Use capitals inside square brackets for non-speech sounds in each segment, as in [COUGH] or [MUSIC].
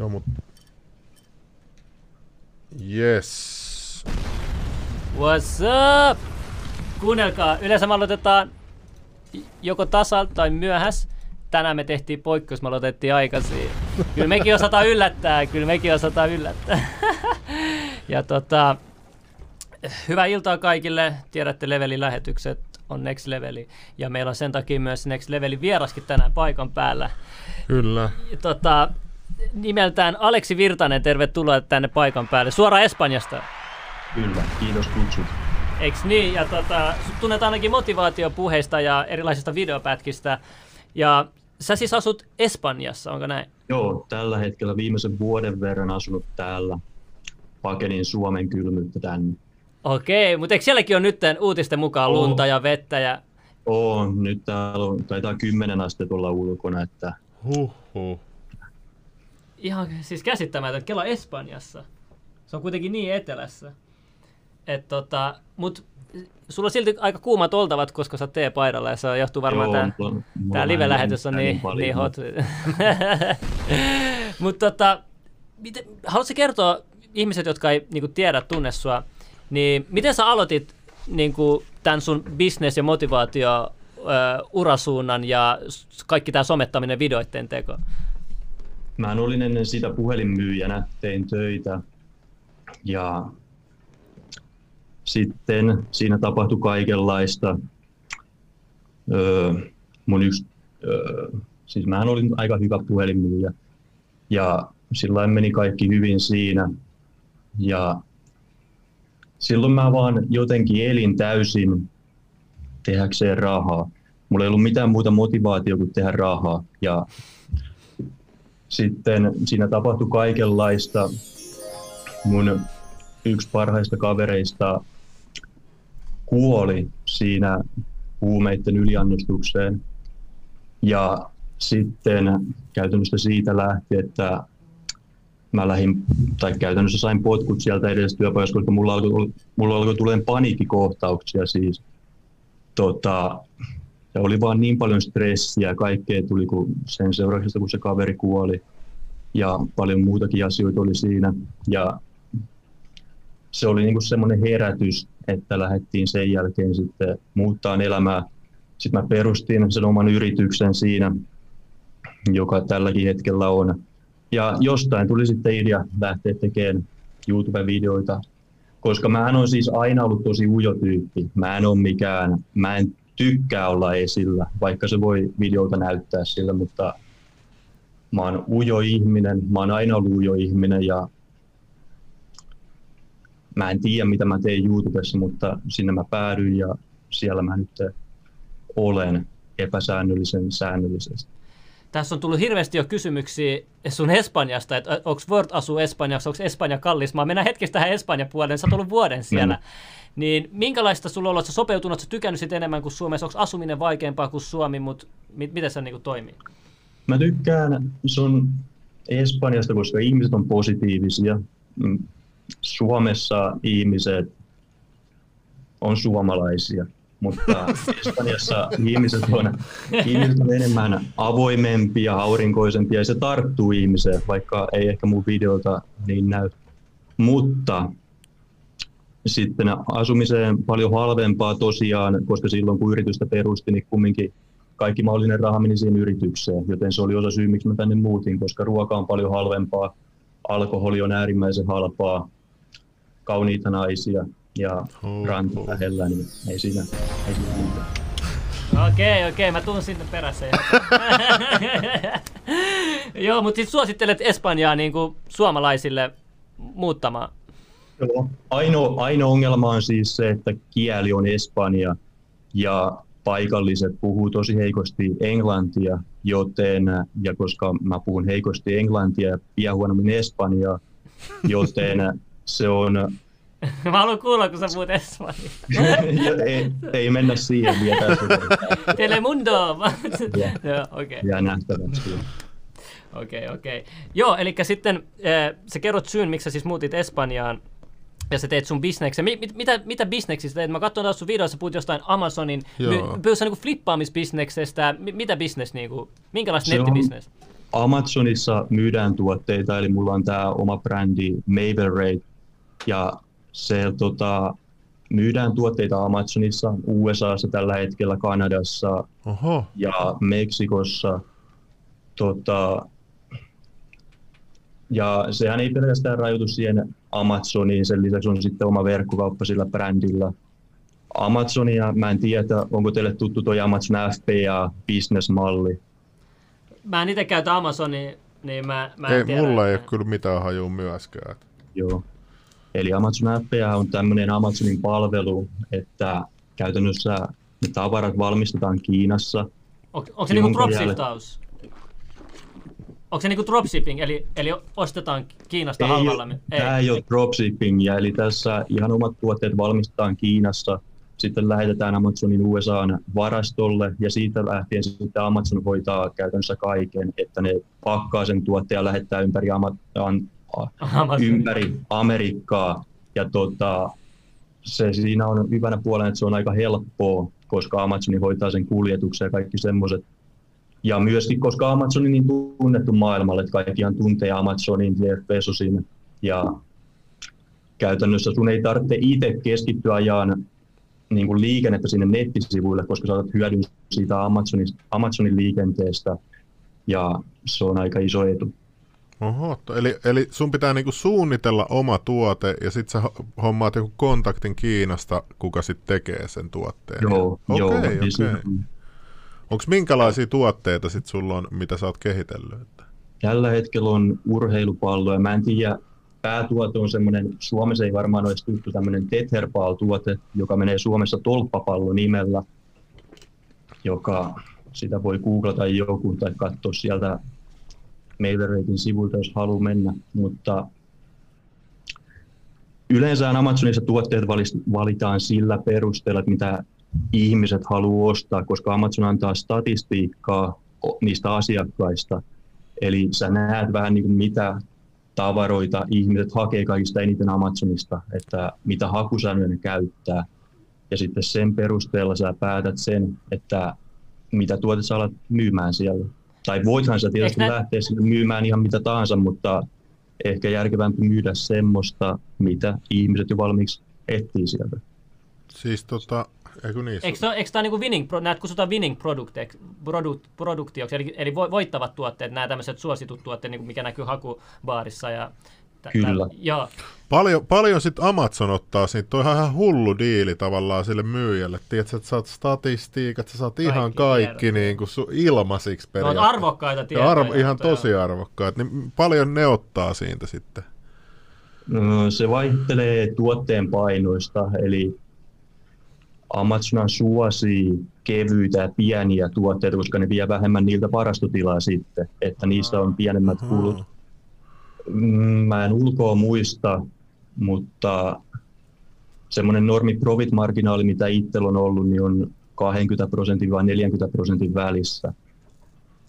Joo, mut... Yes. What's up? Kuunnelkaa, yleensä me aloitetaan joko tasalta tai myöhäs. Tänään me tehtiin poikkeus, me aloitettiin aikaisin. Kyllä mekin osataan yllättää, kyllä mekin osataan yllättää. [LAUGHS] ja tota, hyvää iltaa kaikille. Tiedätte Levelin lähetykset on Next Leveli. Ja meillä on sen takia myös Next Levelin vieraskin tänään paikan päällä. Kyllä. Tota, nimeltään Aleksi Virtanen, tervetuloa tänne paikan päälle. Suora Espanjasta. Kyllä, kiitos kutsut. Eiks niin? Ja tota, sut tunnet ainakin motivaatiopuheista ja erilaisista videopätkistä. Ja sä siis asut Espanjassa, onko näin? Joo, tällä hetkellä viimeisen vuoden verran asunut täällä. Pakenin Suomen kylmyyttä tänne. Okei, mutta eikö sielläkin ole nyt uutisten mukaan Oo. lunta ja vettä? Ja... Oo, nyt täällä on, taitaa 10 astetta olla ulkona, että Huhhuh. Ihan siis käsittämätön. Kela Espanjassa. Se on kuitenkin niin etelässä. Et tota, mut sulla on silti aika kuumat oltavat, koska sä oot teepaidalla ja se johtuu varmaan Joo, tää, live-lähetys on niin, paljon. niin hot. [LAUGHS] Mutta tota, miten, haluatko kertoa ihmiset, jotka ei niinku, tiedä, tunne sua, niin miten sä aloitit niinku, tämän sun business- ja motivaatio ö, urasuunnan ja kaikki tämä somettaminen videoiden teko? Mä olin ennen sitä puhelinmyyjänä, tein töitä ja sitten siinä tapahtui kaikenlaista. Öö, mun yksi, öö, siis mä olin aika hyvä puhelinmyyjä ja sillä meni kaikki hyvin siinä. Ja silloin mä vaan jotenkin elin täysin tehdäkseen rahaa. Mulla ei ollut mitään muuta motivaatiota kuin tehdä rahaa. Ja sitten siinä tapahtui kaikenlaista. Mun yksi parhaista kavereista kuoli siinä huumeiden yliannostukseen. Ja sitten käytännössä siitä lähti, että mä lähdin, tai käytännössä sain potkut sieltä edellisestä työpajasta, koska mulla alkoi, mulla alkoi tulemaan paniikkikohtauksia siis. Tota, ja oli vaan niin paljon stressiä kaikkea tuli kun sen seurauksesta, kun se kaveri kuoli. Ja paljon muutakin asioita oli siinä. Ja se oli niinku semmoinen herätys, että lähdettiin sen jälkeen sitten muuttaa elämää. Sitten mä perustin sen oman yrityksen siinä, joka tälläkin hetkellä on. Ja jostain tuli sitten idea lähteä tekemään YouTube-videoita, koska mä on siis aina ollut tosi ujo tyyppi. Mä en ole mikään, mä en tykkää olla esillä, vaikka se voi videolta näyttää sillä, mutta mä oon ujo ihminen, mä oon aina ollut ujo ihminen ja mä en tiedä mitä mä teen YouTubessa, mutta sinne mä päädyin ja siellä mä nyt olen epäsäännöllisen säännöllisesti. Tässä on tullut hirveästi jo kysymyksiä sun Espanjasta, että onko Word asuu Espanjassa, onko Espanja kallis maa. Mennään hetkestä tähän Espanjan puoleen, sä oot ollut vuoden siellä. Niin minkälaista sulla on sä sopeutunut, sä tykännyt sit enemmän kuin Suomessa, onko asuminen vaikeampaa kuin Suomi, mutta mi- miten se niinku toimii? Mä tykkään sun Espanjasta, koska ihmiset on positiivisia. Mm, Suomessa ihmiset on suomalaisia, mutta [LAUGHS] Espanjassa ihmiset on, ihmiset on enemmän avoimempia, aurinkoisempia ja se tarttuu ihmiseen, vaikka ei ehkä mun videolta niin näy. Mutta sitten asumiseen paljon halvempaa tosiaan, koska silloin kun yritystä perusti, niin kumminkin kaikki mahdollinen raha meni siihen yritykseen, joten se oli osa syy, miksi mä tänne muutin, koska ruoka on paljon halvempaa, alkoholi on äärimmäisen halpaa, kauniita naisia ja Oho. ranta lähellä, niin ei siinä, ei siinä mitään. Okei, okei, mä tuun sinne perässä. [LAUGHS] Joo, mutta siis suosittelet Espanjaa niin kuin suomalaisille muuttamaan. Joo. Ainoa, ainoa ongelma on siis se, että kieli on espanja ja paikalliset puhuu tosi heikosti englantia, joten, ja koska mä puhun heikosti englantia ja vielä huonommin espanjaa, joten se on, [LAUGHS] Mä haluan kuulla, kun sä puhut Espanjaa. [LAUGHS] ei, ei mennä siihen vielä tässä Telemundo! Joo. [LAUGHS] Joo, okei. nähtäväksi. Okei, okei. Joo, eli sitten äh, sä kerrot syyn, miksi sä siis muutit Espanjaan ja sä teet sun bisneksen. Mi- mit, mitä, mitä bisneksistä teet? Mä katson taas sun videoissa, puhut jostain Amazonin, Joo. my- puhut sä niinku flippaamisbisneksestä. Mi- mitä business niinku? Minkälaista Se on- nettibisnes? Amazonissa myydään tuotteita, eli mulla on tämä oma brändi Mavel Raid, ja se tota, myydään tuotteita Amazonissa, USAssa tällä hetkellä, Kanadassa Oho. ja Meksikossa. Tota, ja sehän ei pelkästään rajoitu siihen Amazoniin, sen lisäksi on sitten oma verkkokauppa sillä brändillä. Amazonia, mä en tiedä, onko teille tuttu tuo Amazon FBA business-malli. Mä en itse käytä Amazonia, niin mä, mä en Ei, tiedä. mulla ei ole kyllä mitään hajua myöskään. Joo. Eli Amazon FBA on tämmöinen Amazonin palvelu, että käytännössä ne tavarat valmistetaan Kiinassa. On, onko se niinku Jonka dropshiftaus? Onko se niinku dropshipping, eli, eli ostetaan Kiinasta Ei, halvalla? ole- Tämä ei ole dropshippingia, eli tässä ihan omat tuotteet valmistetaan Kiinassa, sitten lähetetään Amazonin USAn varastolle ja siitä lähtien sitten Amazon hoitaa käytännössä kaiken, että ne pakkaa sen tuotteen ja lähettää ympäri, Ama- an- Amazon. ympäri Amerikkaa. Ja tota, se siinä on hyvänä puolena, että se on aika helppoa, koska Amazoni hoitaa sen kuljetuksen ja kaikki semmoiset. Ja myöskin, koska Amazon on niin tunnettu maailmalle, että kaikkihan tuntee Amazonin, Jeff Bezosin. Ja käytännössä sun ei tarvitse itse keskittyä ajaan niin kuin liikennettä sinne nettisivuille, koska saatat hyödyn siitä Amazonin, Amazonin liikenteestä. Ja se on aika iso etu. Oho, eli, eli sun pitää niinku suunnitella oma tuote ja sit sä ho- hommaat joku kontaktin Kiinasta, kuka sit tekee sen tuotteen. Joo, Okei, joo. okei. niin se- Onko minkälaisia tuotteita sit sulla on, mitä sä oot kehitellyt? Tällä hetkellä on urheilupallo ja mä en tiedä, päätuote on semmoinen, Suomessa ei varmaan olisi tuttu tämmöinen Tetherball-tuote, joka menee Suomessa tolppapallo nimellä, joka sitä voi googlata joku tai katsoa sieltä Maileratin sivuilta, jos haluaa mennä, mutta yleensä Amazonissa tuotteet valitaan sillä perusteella, että mitä ihmiset haluaa ostaa, koska Amazon antaa statistiikkaa niistä asiakkaista, Eli sä näet vähän niin kuin mitä tavaroita ihmiset hakee kaikista eniten Amazonista, että mitä hakusanoja ne käyttää. Ja sitten sen perusteella sä päätät sen, että mitä tuote sä alat myymään siellä. Tai voithan sä tietysti Eikö nä- lähteä sinne myymään ihan mitä tahansa, mutta ehkä järkevämpi myydä semmoista, mitä ihmiset jo valmiiksi etsii sieltä. Siis tota, eikö niin? Eikö, tämä, eikö tämä niinku winning, pro- näitä kutsutaan winning product, product, produktioksi, eli, eli vo- voittavat tuotteet, nämä tämmöiset suositut tuotteet, niin kuin mikä näkyy hakubaarissa. Ja, tä- Kyllä. joo. Paljon, paljon sit Amazon ottaa siitä, toi on ihan hullu diili tavallaan sille myyjälle. Tiedätkö, että saat statistiikat, sä saat ihan Kaikki kaikki tiedot. niin kuin su, ilmaisiksi Ne periaatteessa. on arvokkaita Ja tietoja. arvo, ihan tosi arvokkaat. Niin paljon ne ottaa siitä sitten. Öö, Se vaihtelee tuotteen painoista, eli Amazon suosii kevyitä ja pieniä tuotteita, koska ne vie vähemmän niiltä varastotilaa sitten, että niissä on pienemmät kulut. Mm, Mä en ulkoa muista, mutta semmoinen normi profit marginaali, mitä itsellä on ollut, niin on 20 prosentin vai 40 prosentin välissä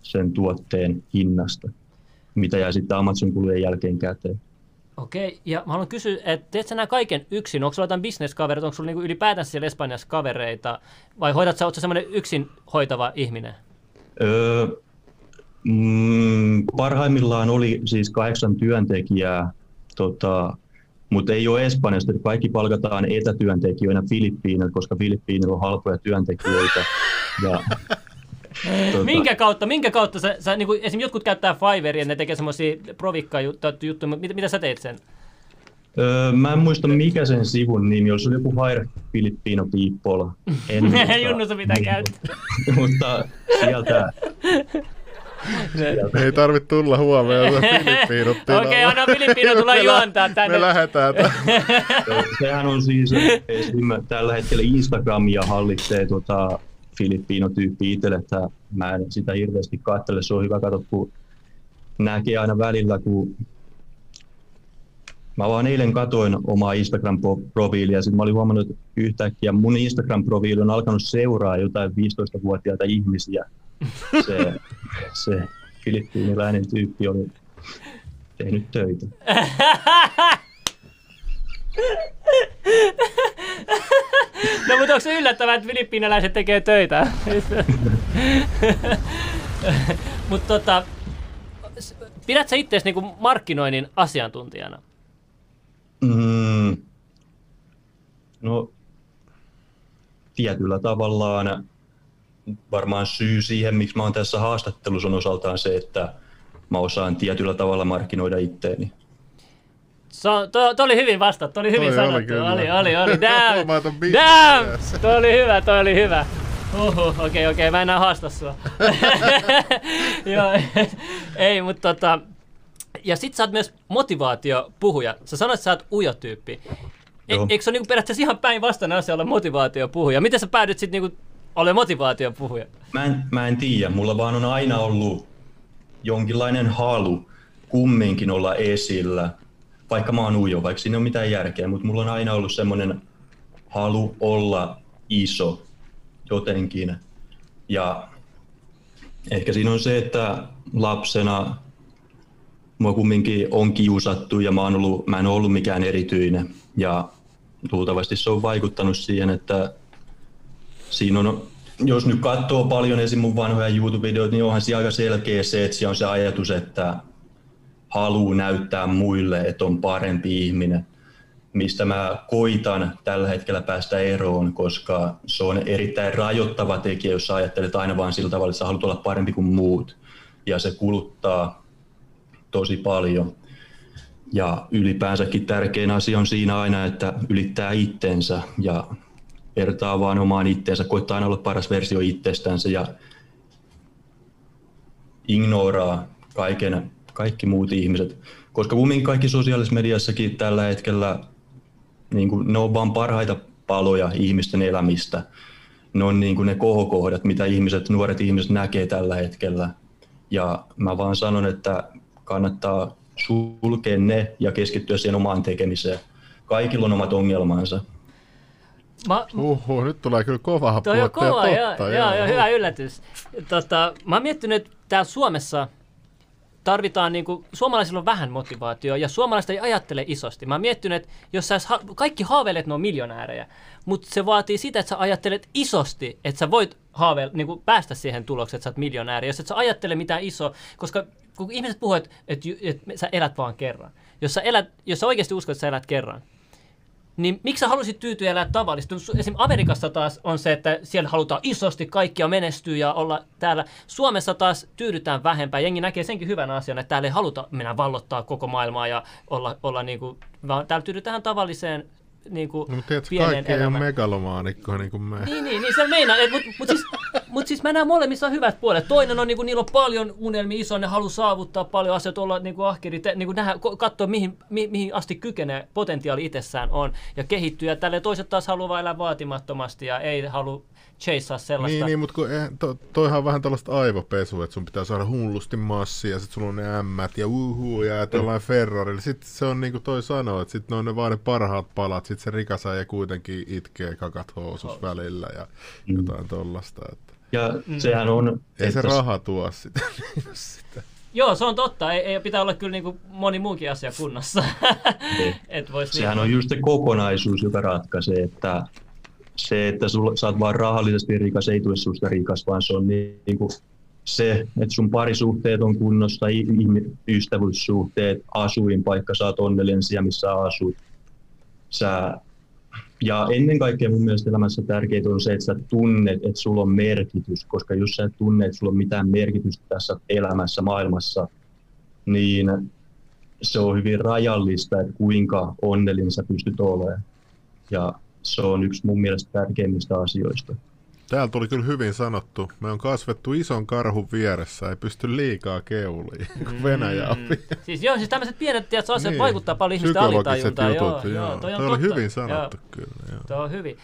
sen tuotteen hinnasta, mitä jää sitten Amazon kulujen jälkeen käteen. Okei, ja mä haluan kysyä, että teet sä nämä kaiken yksin? Onko sulla jotain bisneskavereita, onko sulla niinku ylipäätänsä siellä Espanjassa kavereita, vai hoidat sä, sä semmoinen yksin hoitava ihminen? Öö, mm, parhaimmillaan oli siis kahdeksan työntekijää, tota, mutta ei ole Espanjasta. Kaikki palkataan etätyöntekijöinä Filippiineiltä, koska Filippiineillä on halpoja työntekijöitä. Ja, tota, Minkä kautta, minkä kautta sä, sä niinku, esimerkiksi jotkut käyttää Fiverria, ne tekee semmoisia provikka-juttuja, mutta mitä, mitä sä teit sen? öö, mä en muista mikä sen sivun nimi oli, se oli joku Hire Filippiino People. En [LAUGHS] muista. Junnu se pitää käyttää. [LAUGHS] mutta sieltä, Ei tarvitse tulla Filippiinut tilalla. [LAUGHS] Okei, anna Filippiino tulla juontaa tänne. Me lähdetään. Sehän on siis esim. tällä hetkellä Instagramia hallitsee tota Filippiino-tyyppi itselle, että mä en sitä hirveästi katsele. Se on hyvä katsoa, kun näkee aina välillä, kun Mä vaan eilen katoin omaa Instagram-profiilia ja sitten mä olin huomannut, että yhtäkkiä mun Instagram-profiili on alkanut seuraa jotain 15-vuotiaita ihmisiä. Se, [LAUGHS] se filippiiniläinen tyyppi oli tehnyt töitä. [LAUGHS] No mutta onko se yllättävää, että filippiinalaiset tekee töitä? mutta tota, pidät sä itseäsi niinku markkinoinnin asiantuntijana? Mm, no, tietyllä tavallaan varmaan syy siihen, miksi mä oon tässä haastattelussa on osaltaan se, että mä osaan tietyllä tavalla markkinoida itteeni. Se on, to, to oli hyvin vastattu, oli hyvin Toi sanottu. oli kyllä. oli, oli, oli. [LAUGHS] Damn, damn, toi oli hyvä, toi oli hyvä. Uhu, okei, okay, okei, okay, mä en enää haasta sua. [LAUGHS] Joo, [LAUGHS] ei, mutta tota, ja sit sä oot myös motivaatiopuhuja. Sä sanoit, että sä oot ujo-tyyppi. E, Joo. eikö se ole niinku periaatteessa ihan päinvastainen asia olla motivaatiopuhuja? Miten sä päädyt sitten niinku olemaan motivaatiopuhuja? Mä en, mä en tiedä, mulla vaan on aina ollut jonkinlainen halu kumminkin olla esillä, vaikka mä oon ujo, vaikka siinä ei ole mitään järkeä, mutta mulla on aina ollut semmoinen halu olla iso jotenkin. Ja ehkä siinä on se, että lapsena mua kumminkin on kiusattu ja mä, ollut, mä en ollut mikään erityinen. Ja luultavasti se on vaikuttanut siihen, että siinä on, jos nyt katsoo paljon esim. mun vanhoja YouTube-videoita, niin onhan siellä aika selkeä se, että on se ajatus, että haluaa näyttää muille, että on parempi ihminen, mistä mä koitan tällä hetkellä päästä eroon, koska se on erittäin rajoittava tekijä, jos sä ajattelet aina vain sillä tavalla, että sä haluat olla parempi kuin muut. Ja se kuluttaa tosi paljon. Ja ylipäänsäkin tärkein asia on siinä aina, että ylittää itsensä ja vertaa vaan omaan itteensä, koittaa aina olla paras versio itsestänsä ja ignoraa kaiken, kaikki muut ihmiset. Koska kumminkin kaikki sosiaalisessa mediassakin tällä hetkellä, niin kuin, ne on vaan parhaita paloja ihmisten elämistä. Ne on niin kuin ne kohokohdat, mitä ihmiset, nuoret ihmiset näkee tällä hetkellä. Ja mä vaan sanon, että kannattaa sulkea ne ja keskittyä siihen omaan tekemiseen. Kaikilla on omat ongelmansa. Mä, Uhu, nyt tulee kyllä kova Toi on puhetta ja kova, totta, joo, joo, joo, hyvä yllätys. Tota, mä oon miettinyt, että täällä Suomessa tarvitaan, niin kuin, suomalaisilla on vähän motivaatioa ja suomalaiset ei ajattele isosti. Mä oon miettinyt, että jos sä, ha- kaikki haaveilet, ne on miljonäärejä, mutta se vaatii sitä, että sä ajattelet isosti, että sä voit haaveilla, niin kuin päästä siihen tulokseen, että sä oot miljonääri. Jos et sä ajattele mitään isoa, koska kun ihmiset puhuu, että, että, että sä elät vaan kerran. Jos sä, elät, jos sä oikeasti uskot, että sä elät kerran, niin miksi sä halusit tyytyä elää tavallista? Esimerkiksi Amerikassa taas on se, että siellä halutaan isosti kaikkia menestyä ja olla täällä. Suomessa taas tyydytään vähempään. Jengi näkee senkin hyvän asian, että täällä ei haluta mennä vallottaa koko maailmaa ja olla, olla niin kuin, vaan täällä tyydytään tavalliseen niin kuin No, mutta tiedätkö, pieneen kaikki ei ole elämään. megalomaanikko niin kuin me. Niin, niin, niin se meinaa. Mutta mut siis, mut siis mä näen molemmissa hyvät puolet. Toinen on, niinku, niillä on paljon unelmia iso, ne haluaa saavuttaa paljon asioita, olla niinku, ahkeri, te, niinku, nähdä, ko- katsoa mihin, mi, mihin asti kykenee, potentiaali itsessään on ja kehittyä. Ja tälle toiset taas haluaa elää vaatimattomasti ja ei halua chasea sellaista. Niin, niin mutta kun, eh, to, toihan on vähän tällaista aivopesua, että sun pitää saada hullusti massia, ja sit sulla on ne ämmät ja uhu ja et jollain Ferrarilla. Sitten se on niin kuin toi sanoo, että sit ne on ne vaan ne parhaat palat, sit se rikas ja kuitenkin itkee kakat housus välillä ja jotain tollasta. Että. Ja sehän on... Ei se että raha tuo sitä. [LAUGHS] sitä. Joo, se on totta. Ei, ei pitää olla kyllä niinku moni muukin asia kunnossa. [LAUGHS] Et vois Sehän niin, on just se kokonaisuus, joka ratkaisee, että se, että sul, sä oot vaan rahallisesti rikas, ei tule susta rikas, vaan se on niin, niin kuin se, että sun parisuhteet on kunnossa, ystävyyssuhteet, asuinpaikka, sä oot onnellinen siellä, missä sä asut. Sä, ja ennen kaikkea mun mielestä elämässä tärkeintä on se, että sä tunnet, että sulla on merkitys, koska jos sä et tunne, että sulla on mitään merkitystä tässä elämässä, maailmassa, niin se on hyvin rajallista, että kuinka onnellinen sä pystyt olemaan. Ja se on yksi mun mielestä tärkeimmistä asioista. Täällä tuli kyllä hyvin sanottu. Me on kasvettu ison karhun vieressä, ei pysty liikaa keuliin, kun Venäjä on. Siis joo, siis tämmöiset pienet tiedät, asiat Niin. vaikuttaa paljon ihmisten alitajuntaan. jutut, joo, joo. joo, toi on Toi oli hyvin sanottu Joo. kyllä. Joo. Tuo on hyvin.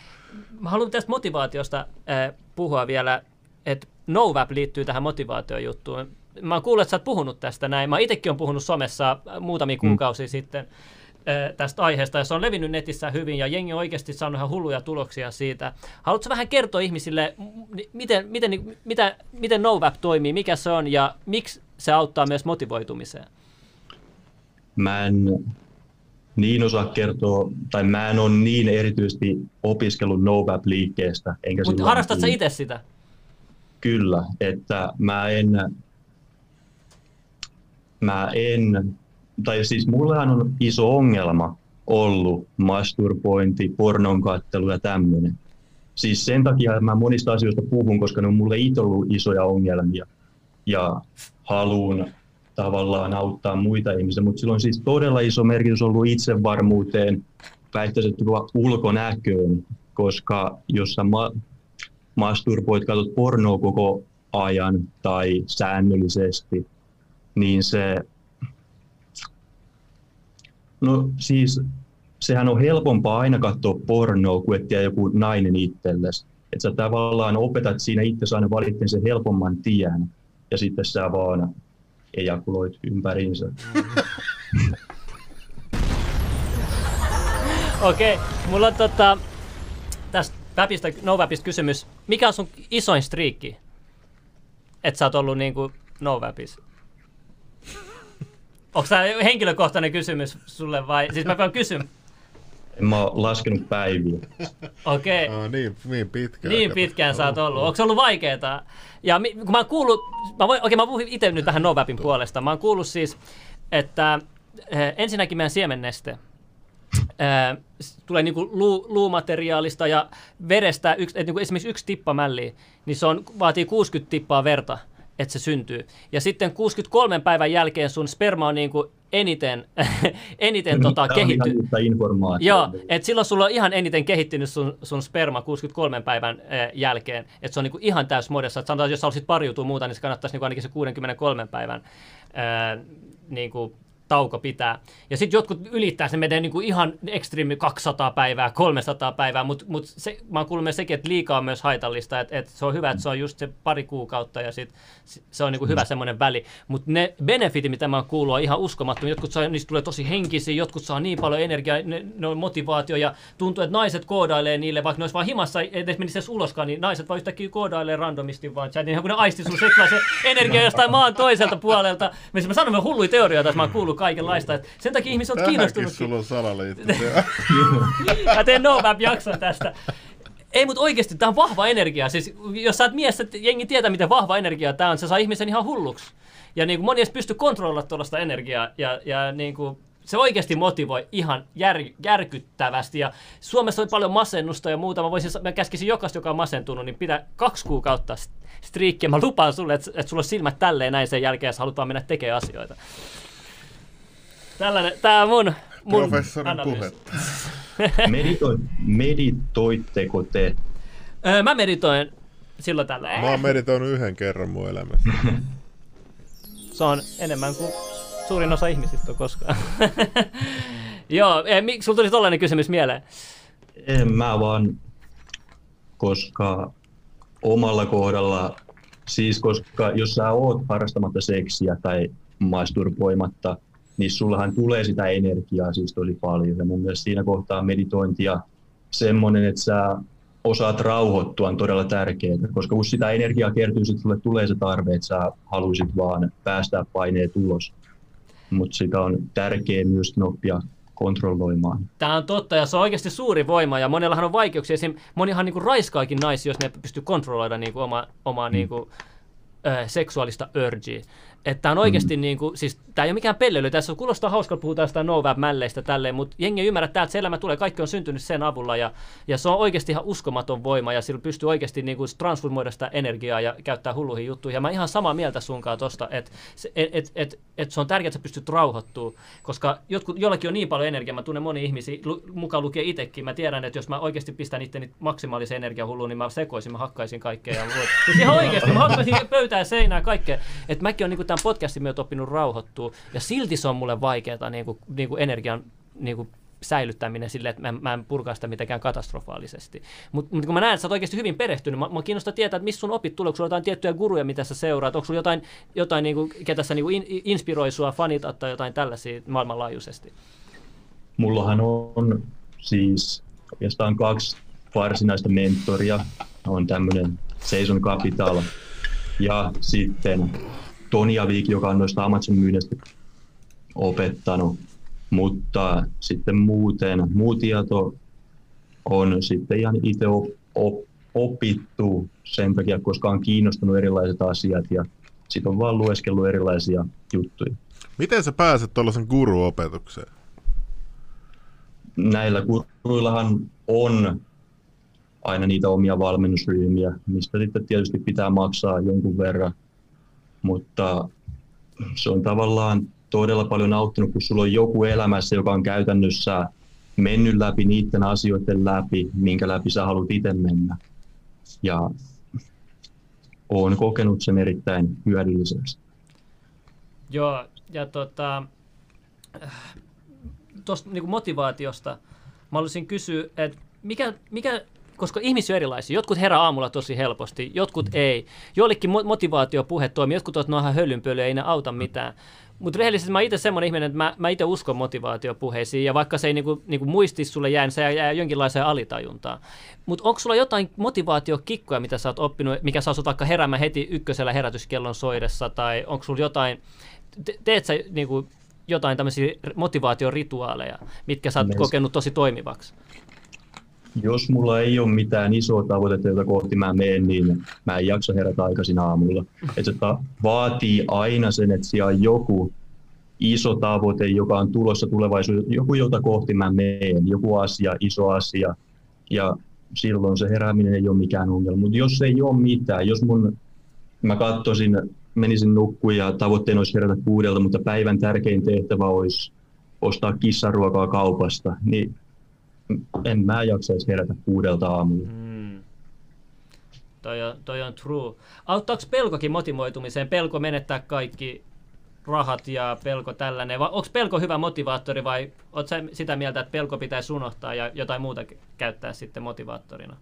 Mä haluan tästä motivaatiosta äh, puhua vielä, että NoVap liittyy tähän motivaatiojuttuun. Mä oon kuullut, että sä oot puhunut tästä näin. Mä itsekin oon puhunut somessa muutamia kuukausia sitten äh, tästä aiheesta, ja se on levinnyt netissä hyvin, ja jengi on oikeasti saanut ihan hulluja tuloksia siitä. Haluatko vähän kertoa ihmisille, miten, miten, mitä, miten NoVap toimii, mikä se on, ja miksi se auttaa myös motivoitumiseen? Mä en niin osaa kertoa, tai mä en ole niin erityisesti opiskellut NoVap-liikkeestä. Mutta sillä harrastat sä itse sitä? Kyllä, että mä en, mä en, tai siis mullehan on iso ongelma ollut masturbointi, pornon kattelu ja tämmöinen. Siis sen takia mä monista asioista puhun, koska ne on mulle itse ollut isoja ongelmia ja haluun tavallaan auttaa muita ihmisiä, mutta sillä on siis todella iso merkitys ollut itsevarmuuteen, väittäisin ulkonäköön, koska jos sä ma- masturboit, katsot pornoa koko ajan tai säännöllisesti, niin se, no siis sehän on helpompaa aina katsoa pornoa kuin etsiä joku nainen itsellesi. Että sä tavallaan opetat siinä itse aina valitsen sen helpomman tien ja sitten sä vaan ejakuloit ympäriinsä. [LAUGHS] Okei, okay, mulla on tota, tästä Väpistä, no Väpistä kysymys. Mikä on sun isoin striikki? Että sä oot ollut niinku no Väpis. Onko tämä henkilökohtainen kysymys sulle vai? Siis mä voin kysyä. En mä ole laskenut päiviä. Okei. Okay. Oh, niin, niin pitkään. Niin pitkään sä oot ollut. Onko se ollut vaikeeta? Ja kun mä oon kuullut, mä voin, okei okay, mä puhun itse nyt vähän Novapin puolesta. Mä oon kuullut siis, että eh, ensinnäkin meidän siemenneste, Ää, tulee niinku lu, luumateriaalista ja verestä, yksi, et niinku esimerkiksi yksi tippa mälliä, niin se on, vaatii 60 tippaa verta, että se syntyy. Ja sitten 63 päivän jälkeen sun sperma on niinku eniten, [LAUGHS] eniten tota, kehittynyt. Joo, että silloin sulla on ihan eniten kehittynyt sun, sun sperma 63 päivän äh, jälkeen. Että se on niinku ihan täysmodessa. Että sanotaan, että jos sä olisit pariutua muuta, niin se kannattaisi niinku ainakin se 63 päivän äh, niinku tauko pitää. Ja sitten jotkut ylittää, se menee niinku ihan ekstriimi 200 päivää, 300 päivää, mutta mut se, mä oon kuullut myös sekin, että liikaa on myös haitallista, että et se on hyvä, että se on just se pari kuukautta ja sit se on niinku hyvä mm. semmoinen väli. Mutta ne benefitit, mitä mä oon kuullut, on ihan uskomattomia. Jotkut saa, niistä tulee tosi henkisiä, jotkut saa niin paljon energiaa, ne, ne on motivaatio ja tuntuu, että naiset koodailee niille, vaikka ne olisi vaan himassa, edes menisi edes uloskaan, niin naiset vaan yhtäkkiä koodailee randomisti vaan chat, niin kun ne aisti sun se energia jostain maan toiselta puolelta. Mä sanon, mä hulluja teorioita, että mä oon kuullut kaikenlaista. Et sen takia ihmiset on kiinnostunut. sulla on salaliitto. [LAUGHS] Mä teen no jakson tästä. Ei, mutta oikeasti tämä on vahva energia. Siis, jos sä oot mies, että jengi tietää, miten vahva energia tämä on, se saa ihmisen ihan hulluksi. Ja niin kuin moni edes pysty kontrolloimaan tuollaista energiaa. Ja, ja niin kuin, se oikeasti motivoi ihan jär, järkyttävästi. Ja Suomessa on paljon masennusta ja muuta. Mä, voisin, mä käskisin jokaista, joka on masentunut, niin pitää kaksi kuukautta striikkiä. Mä lupaan sulle, että, että sulla on silmät tälleen näin sen jälkeen, jos halutaan mennä tekemään asioita. Tällainen, tää on mun, mun Professorin puhetta. [LAUGHS] Medito, meditoitteko te? Öö, mä meditoin silloin tällä. Mä oon meditoinut yhden kerran mun elämässä. [LAUGHS] Se on enemmän kuin suurin osa ihmisistä koskaan. [LAUGHS] Joo, eh, miksi sulla tuli tollainen kysymys mieleen? En mä vaan, koska omalla kohdalla, siis koska jos sä oot harrastamatta seksiä tai masturboimatta, niin sullahan tulee sitä energiaa siis tosi paljon. Ja mun mielestä siinä kohtaa meditointia semmoinen, että sä osaat rauhoittua on todella tärkeää, koska kun sitä energiaa kertyy, sitten sulle tulee se tarve, että sä haluaisit vaan päästää paineet ulos. Mutta sitä on tärkeää myös oppia kontrolloimaan. Tämä on totta ja se on oikeasti suuri voima ja monellahan on vaikeuksia. Esim. monihan niinku raiskaakin naisia, jos ne pystyy kontrolloida niinku oma, omaa mm. niinku, ö, seksuaalista urgea. Että on oikeasti, mm. niin kuin, siis tämä ei ole mikään pelleily, tässä kuulostaa hauskalta puhutaan jostain no mälleistä tälleen, mutta jengi ei ymmärrä, että täältä se elämä tulee, kaikki on syntynyt sen avulla ja, ja se on oikeasti ihan uskomaton voima ja sillä pystyy oikeasti niin kuin, transformoida sitä energiaa ja käyttää hulluihin juttuihin. Ja mä ihan samaa mieltä sunkaan tosta, että et, et, et, et se on tärkeää, että sä pystyt rauhoittumaan, koska jotkut, jollakin on niin paljon energiaa, mä tunnen moni ihmisiä, lu, mukaan lukee itsekin, mä tiedän, että jos mä oikeasti pistän itteni maksimaalisen energiahulluun, niin mä sekoisin, mä hakkaisin kaikkea. Ja, siis ihan oikeasti, mä hakkaisin pöytää seinää kaikkea. Että mäkin on niin kuin, tämän podcastin myötä oppinut rauhoittua. Ja silti se on mulle vaikeaa niin kuin, niin kuin energian niin kuin säilyttäminen sille, että mä, mä en purkaa sitä mitenkään katastrofaalisesti. Mutta mut kun mä näen, että sä oot oikeasti hyvin perehtynyt, mä, mä kiinnostaa tietää, että missä sun opit tulee, onko sulla jotain tiettyjä guruja, mitä sä seuraat, onko sulla jotain, jotain niin kuin, ketä sä niin kuin in, inspiroi sua, fanita tai jotain tällaisia maailmanlaajuisesti? Mullahan on siis oikeastaan kaksi varsinaista mentoria. On tämmöinen Seison Capital ja sitten Toni Avik, joka on noista Amazon myynnistä opettanut, mutta sitten muuten, muu tieto on sitten ihan itse op, op, opittu sen takia, koska on kiinnostunut erilaiset asiat ja sitten on vaan lueskellut erilaisia juttuja. Miten sä pääset tuollaisen guru-opetukseen? Näillä kuruillahan on aina niitä omia valmennusryhmiä, mistä sitten tietysti pitää maksaa jonkun verran, mutta se on tavallaan todella paljon auttanut, kun sulla on joku elämässä, joka on käytännössä mennyt läpi niiden asioiden läpi, minkä läpi sä haluat itse mennä. Ja olen kokenut sen erittäin hyödylliseksi. Joo, ja tota, tuosta niin motivaatiosta mä haluaisin kysyä, että mikä, mikä koska ihmisiä on erilaisia. Jotkut herää aamulla tosi helposti, jotkut ei. Joillekin motivaatiopuhe toimii, jotkut tuot noin hölynpölyä, ei ne auta mitään. Mutta rehellisesti mä itse semmoinen ihminen, että mä, mä itse uskon motivaatiopuheisiin, ja vaikka se ei niinku, niinku muistisi sulle jää, niin se jää jonkinlaiseen alitajuntaan. Mutta onko sulla jotain motivaatiokikkoja, mitä sä oot oppinut, mikä saa sut vaikka heräämään heti ykkösellä herätyskellon soidessa, tai onko sulla jotain, te, teet sä niinku, jotain tämmöisiä motivaatiorituaaleja, mitkä sä oot kokenut tosi toimivaksi? Jos mulla ei ole mitään isoa tavoitetta, jota kohti mä menen, niin mä en jaksa herätä aikaisin aamulla. Et se vaatii aina sen, että siellä on joku iso tavoite, joka on tulossa tulevaisuudessa, joku, jota kohti mä menen, joku asia, iso asia. Ja silloin se herääminen ei ole mikään ongelma. Mutta jos ei ole mitään, jos mun, mä katsoisin, menisin nukkuun ja tavoitteena olisi herätä kuudelta, mutta päivän tärkein tehtävä olisi ostaa kissaruokaa kaupasta, niin en mä jaksaisi herätä kuudelta aamulla. Mm. Toi on, toi on true. Auttaako pelkokin motivoitumiseen? Pelko menettää kaikki rahat ja pelko tällainen. Vai onko pelko hyvä motivaattori vai oletko sitä mieltä, että pelko pitäisi unohtaa ja jotain muuta käyttää sitten motivaattorina?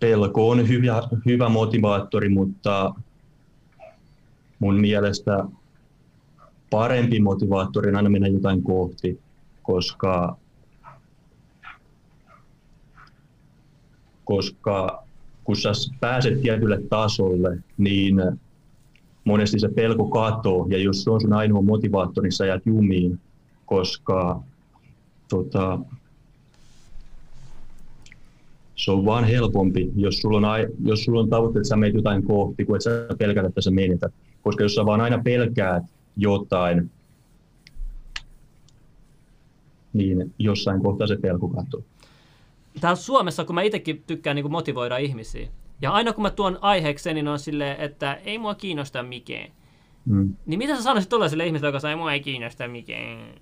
Pelko on hyvä, hyvä motivaattori, mutta mun mielestä parempi motivaattori on aina mennä jotain kohti, koska koska kun sä pääset tietylle tasolle, niin monesti se pelko katoo, ja jos se on sun ainoa motivaattori, niin sä jäät jumiin, koska tota, se on vaan helpompi, jos sulla on, jos sulla on tavoitteet, että sä menet jotain kohti, kuin että sä pelkät, että sä menetät. Koska jos sä vaan aina pelkäät jotain, niin jossain kohtaa se pelko katoo täällä Suomessa, kun mä itsekin tykkään niin motivoida ihmisiä, ja aina kun mä tuon aiheeksi, niin on silleen, että ei mua kiinnosta mikään. Mm. Niin mitä sä sanoisit tuollaiselle ihmiselle, joka sanoo, että mua ei kiinnosta mikään?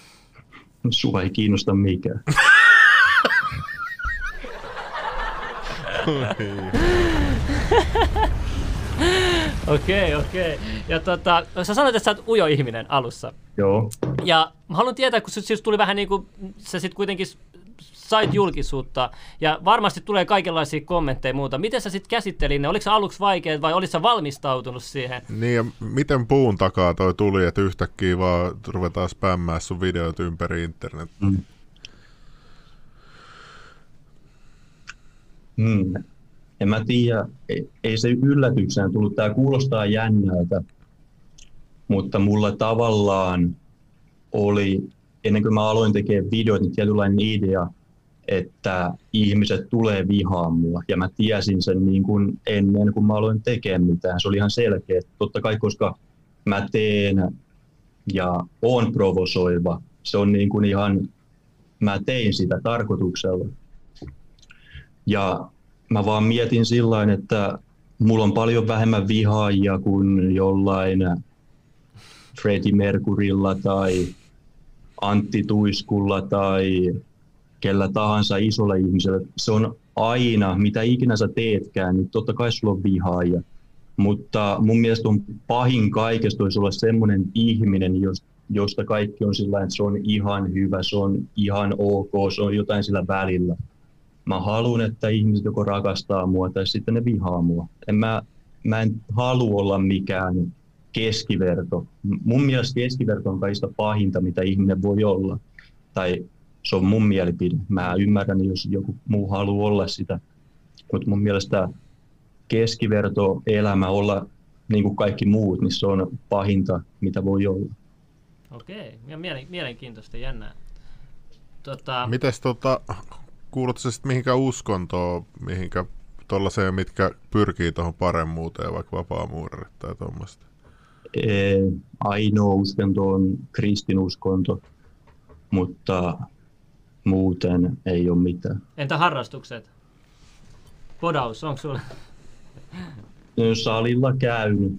[LAUGHS] Sua ei kiinnosta mikään. [LAUGHS] Okei, okei. Okay, okay. Ja tota, sä sanoit, että sä oot ujo ihminen alussa. Joo. Ja mä haluan tietää, kun siis tuli vähän niin kuin, sä sit kuitenkin sait julkisuutta ja varmasti tulee kaikenlaisia kommentteja ja muuta. Miten sä sitten käsittelin ne? Oliko se aluksi vaikea vai oliko sä valmistautunut siihen? Niin ja miten puun takaa toi tuli, että yhtäkkiä vaan ruvetaan spämmää sun videot ympäri internet? Mm. Hmm. En mä tiedä, ei, ei se yllätyksenä tullut. Tämä kuulostaa jännältä, mutta mulla tavallaan oli, ennen kuin mä aloin tekemään videoita, niin tietynlainen idea, että ihmiset tulee vihaan mua. Ja mä tiesin sen niin kuin ennen kuin mä aloin tekemään mitään. Se oli ihan selkeä. Totta kai, koska mä teen ja on provosoiva, se on niin kuin ihan, mä tein sitä tarkoituksella. Ja mä vaan mietin sillä että mulla on paljon vähemmän vihaajia kuin jollain Freddie Mercurylla tai Antti Tuiskulla tai kellä tahansa isolle ihmiselle, se on aina, mitä ikinä sä teetkään, niin totta kai sulla on vihaaja. Mutta mun mielestä on pahin kaikesta olisi olla semmoinen ihminen, josta kaikki on sillä että se on ihan hyvä, se on ihan ok, se on jotain sillä välillä. Mä haluan, että ihmiset joko rakastaa mua tai sitten ne vihaa mua. En mä, mä en halua olla mikään keskiverto. Mun mielestä keskiverto on kaikista pahinta, mitä ihminen voi olla. Tai se on mun mielipide. Mä ymmärrän, jos joku muu haluaa olla sitä. Mutta mun mielestä keskiverto elämä olla niin kuin kaikki muut, niin se on pahinta, mitä voi olla. Okei, ja mielenkiintoista, jännää. Tota... Mites tota, kuulutko sä sitten mihinkä uskontoon, mihinkä tuollaiseen, mitkä pyrkii tuohon paremmuuteen, vaikka vapaamuurit tai tuommoista? Ainoa uskonto on kristinuskonto, mutta muuten ei ole mitään. Entä harrastukset? Podaus, onko sulla? No, Salilla käynyt.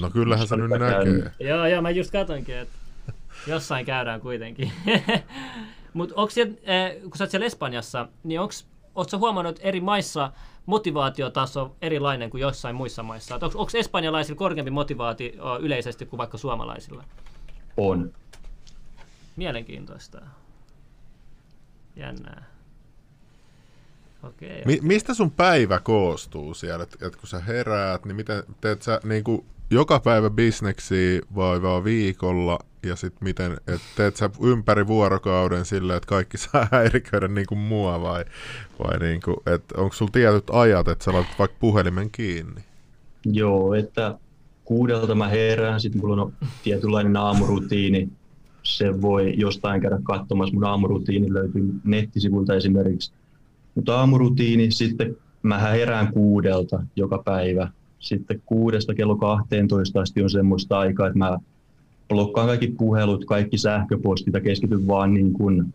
No kyllähän se nyt näkee. käynyt. joo, joo, mä just katoinkin, että jossain käydään kuitenkin. [LAUGHS] Mutta onko siellä, eh, kun sä oot siellä Espanjassa, niin onko Oletko huomannut, että eri maissa motivaatiotaso on erilainen kuin jossain muissa maissa? Onko espanjalaisilla korkeampi motivaatio yleisesti kuin vaikka suomalaisilla? On. Mielenkiintoista. Jännää. Okei. Mi- mistä sun päivä koostuu siellä? Että et kun sä heräät, niin miten teet sä niinku joka päivä bisneksiä vai vaan viikolla? Ja sitten miten, että teet sä ympäri vuorokauden silleen, että kaikki [LAUGHS] saa häiriköidä niin kuin mua vai, vai niin kuin, että onko sulla tietyt ajat, että sä laitat vaikka puhelimen kiinni? Joo, että kuudelta mä herään, sitten mulla on tietynlainen aamurutiini. Se voi jostain käydä katsomassa. Mun aamurutiini löytyy nettisivuilta esimerkiksi. Mutta aamurutiini, sitten mä herään kuudelta joka päivä. Sitten kuudesta kello 12 asti on semmoista aikaa, että mä blokkaan kaikki puhelut, kaikki sähköpostit ja keskityn vaan niin kuin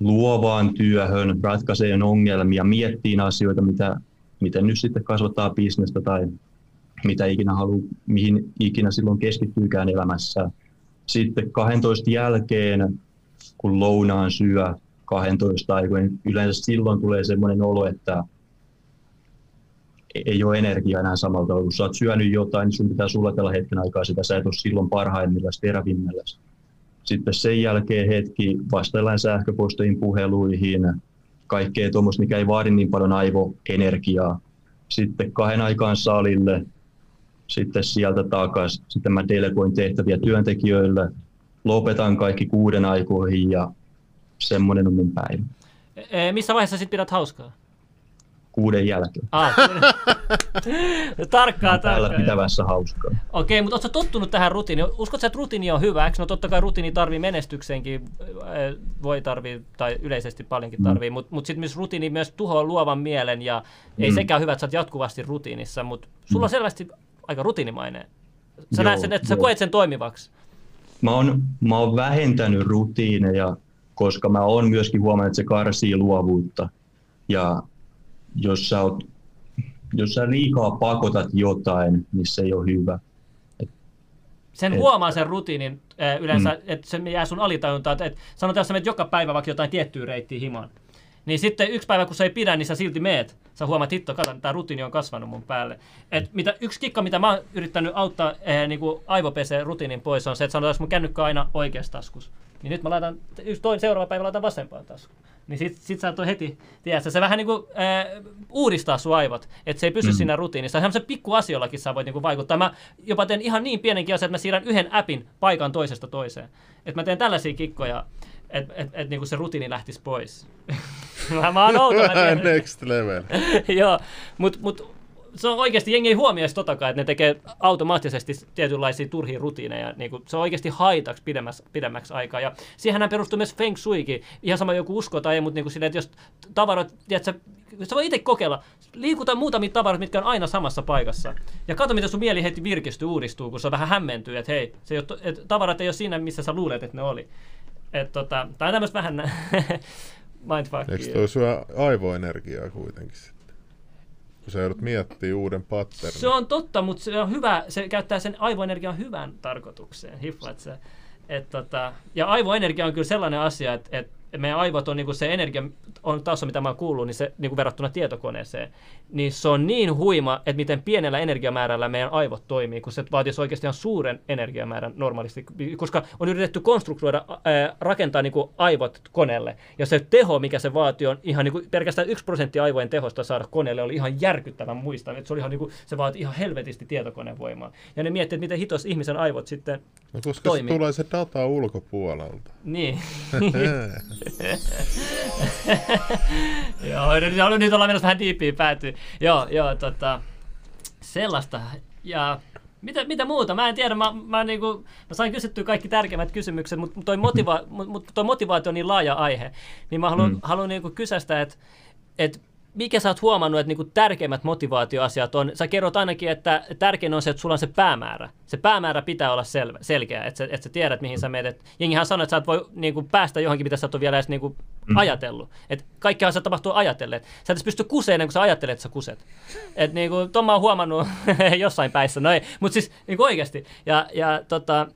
luovaan työhön, ratkaiseen ongelmia, miettiin asioita, mitä, miten nyt sitten kasvattaa bisnestä tai mitä ikinä haluaa, mihin ikinä silloin keskittyykään elämässä. Sitten 12 jälkeen, kun lounaan syö 12 aikoina, niin yleensä silloin tulee semmoinen olo, että ei ole energiaa enää samalla tavalla. Kun sä oot syönyt jotain, niin sun pitää sulatella hetken aikaa sitä. Sä et ole silloin parhaimmillaan terävimmällä. Sitten sen jälkeen hetki vastaillaan sähköposteihin, puheluihin, kaikkea tuommoista, mikä ei vaadi niin paljon aivoenergiaa. Sitten kahden aikaan salille, sitten sieltä takaisin. Sitten mä delegoin tehtäviä työntekijöille, lopetan kaikki kuuden aikoihin ja semmoinen on mun päivä. E- missä vaiheessa sitten pidät hauskaa? Kuuden jälkeen. Ah, [LAUGHS] tarkkaa, Täällä tarkkaa. pitävässä hauskaa. Okei, mutta ootko tottunut tähän rutiiniin? Uskotko, että rutiini on hyvä? Eikö? No totta kai rutiini tarvii menestykseenkin, äh, voi tarvii, tai yleisesti paljonkin tarvii, mm. mutta mut sitten myös rutiini myös tuhoaa luovan mielen, ja mm. ei sekään hyvä, että sä oot jatkuvasti rutiinissa, mutta sulla on selvästi aika rutiinimainen. Sä, Joo, näet sen, että sä koet sen toimivaksi. Mä oon, mä oon vähentänyt rutiineja, koska mä oon myöskin huomannut, että se karsii luovuutta. Ja jos sä, oot, jos sä liikaa pakotat jotain, niin se ei ole hyvä. Sen Et- huomaa sen rutiinin yleensä, mm. että se jää sun alitajuntaan. Että, että sanotaan, jos sä menet joka päivä vaikka jotain tiettyä reittiä himaan. Niin sitten yksi päivä, kun se ei pidä, niin sä silti meet. Sä huomaat, hitto, kato, tämä rutiini on kasvanut mun päälle. Et mitä, yksi kikka, mitä mä oon yrittänyt auttaa eh, niin aivopeseen rutiinin pois, on se, että sanotaan, jos mun kännykkä on aina oikeassa taskussa. Niin nyt mä laitan, yksi toinen seuraava päivä laitan vasempaan taskuun. Niin sit, sit sä heti, tiedätkö, se vähän niin kuin, äh, uudistaa sun aivot, että se ei pysy mm. siinä rutiinissa. Semmoisen pikku asioillakin sä voit niin kuin vaikuttaa. Mä jopa teen ihan niin pienenkin asian, että mä siirrän yhden appin paikan toisesta toiseen. Että mä teen tällaisia kikkoja, että et, et, niin kuin se rutiini lähtisi pois. [LAUGHS] [LAUGHS] mä, mä oon. [LAUGHS] Next level. [LAUGHS] Joo, mutta mut, se on oikeasti, jengi ei huomioisi totakaan, että ne tekee automaattisesti tietynlaisia turhia rutiineja. Niin kuin, se on oikeasti haitaksi pidemmäksi, pidemmäksi aikaa. Ja siihenhän perustuu myös feng shuikin. Ihan sama joku usko tai ei, mutta niin kuin silleen, että jos tavarat, tiedätkö, sä voi itse kokeilla, liikuta muutamia tavaroita, mitkä on aina samassa paikassa. Ja katso, miten sun mieli heti virkistyy, uudistuu, kun se on vähän hämmentyy, että hei, se ei ole, että tavarat ei ole siinä, missä sä luulet, että ne oli. Et, tota, tämä on tämmöistä vähän Eikö mindfuckia. toi syö aivoenergiaa kuitenkin sitten? Kun sä joudut miettimään uuden patternin. Se on totta, mutta se on hyvä, se käyttää sen aivoenergian hyvään tarkoitukseen, hiffaat se. Et tota, ja aivoenergia on kyllä sellainen asia, että, että meidän aivot on niinku se energia, on taso mitä mä oon kuullut, niin se niinku verrattuna tietokoneeseen, niin se on niin huima, että miten pienellä energiamäärällä meidän aivot toimii, kun se vaatisi oikeasti ihan suuren energiamäärän normaalisti, koska on yritetty konstruktoida, ää, rakentaa niinku aivot koneelle, ja se teho, mikä se vaatii, on ihan niinku pelkästään yksi prosentti aivojen tehosta saada koneelle, oli ihan järkyttävän muista, että se, oli ihan niinku, se vaatii ihan helvetisti tietokonevoimaa. Ja ne miettii, että miten hitos ihmisen aivot sitten, No, koska toimii. se tulee se data ulkopuolelta. niin. [LAUGHS] [LAUGHS] [LAUGHS] [LAUGHS] Joo, nyt, nyt- nyt ollaan menossa vähän diippiin päätyy. Joo, joo, tota, sellaista. Ja mitä, mitä muuta? Mä en tiedä, mä, mä, niinku, mä sain kysyttyä kaikki tärkeimmät kysymykset, mutta toi, motiva, mut, mut toi motivaatio on niin laaja aihe, niin mä haluan, mm. haluan niinku kysästä, että et mikä sä oot huomannut, että niinku tärkeimmät motivaatioasiat on, sä kerrot ainakin, että tärkein on se, että sulla on se päämäärä. Se päämäärä pitää olla selvä, selkeä, että sä, että sä tiedät, mihin sä menet. Jengihän sanoo, että sä et voi niinku päästä johonkin, mitä sä et ole vielä edes niinku mm. ajatellut. Että kaikkihan se tapahtuu ajatellen. Sä et pysty kuseen, kun sä ajattelet, että sä kuset. Että niinku, ton mä oon huomannut [LAUGHS] jossain päissä, no ei, mutta siis niinku oikeasti. Ja, ja tota,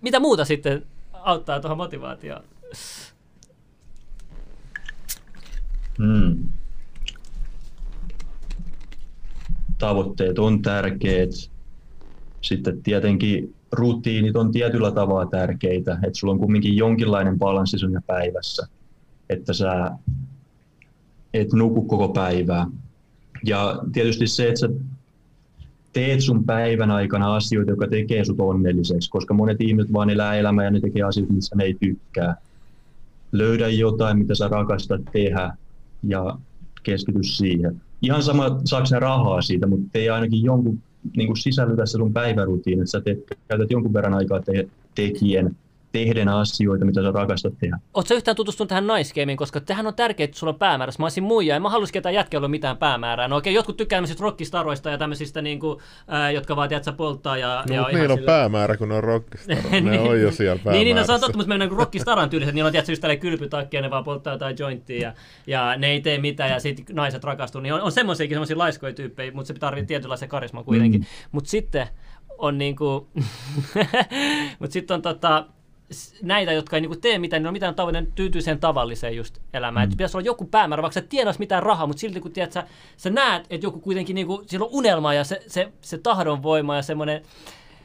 mitä muuta sitten auttaa tuohon motivaatioon? Hmm. Tavoitteet on tärkeät. Sitten tietenkin rutiinit on tietyllä tavalla tärkeitä, että sulla on kumminkin jonkinlainen balanssi sun päivässä, että sä et nuku koko päivää. Ja tietysti se, että sä teet sun päivän aikana asioita, jotka tekee sut onnelliseksi, koska monet ihmiset vaan elää elämää ja ne tekee asioita, missä ne ei tykkää. Löydä jotain, mitä sä rakastat tehdä ja keskity siihen. Ihan sama, saako sä rahaa siitä, mutta tee ainakin jonkun niin sisällytä se sun päivärutiin, että sä teet, käytät jonkun verran aikaa te, tekijän tehden asioita, mitä sä rakastat tehdä. Oletko yhtään tutustunut tähän naiskeemiin, koska tähän on tärkeää, että sulla on päämäärä. Mä olisin muija, en mä haluaisi ketään jätkellä mitään päämäärää. No okei, jotkut tykkää tämmöisistä rockistaroista ja tämmöisistä, niin kuin, ää, jotka vaan tiedät, polttaa. Ja, no, ja mutta niillä on sillä... päämäärä, kun ne on rockistar. [LAUGHS] ne niin. on jo siellä päämäärässä. niin, niin no, se on totta, mutta mennään niin rockistaran tyyliset. Niillä on tietysti just kylpytakki ja ne vaan polttaa jotain jointtia ja, ja ne ei tee mitään ja sitten naiset rakastuu. Niin on, on semmoisiakin semmoisia laiskoja tyyppejä, mutta se tarvitsee tietynlaisen karisman kuitenkin. Mm. Mutta sitten on niinku, [LAUGHS] mutta sitten on tota, näitä, jotka ei niinku tee mitään, niin on mitään tavoite, tyytyy sen tavalliseen just elämään. Mm. Pitäisi olla joku päämäärä, vaikka sä tiedät mitään rahaa, mutta silti kun tiedät, sä, sä näet, että joku kuitenkin, niinku, sillä on unelma ja se, se, se tahdonvoima ja semmoinen,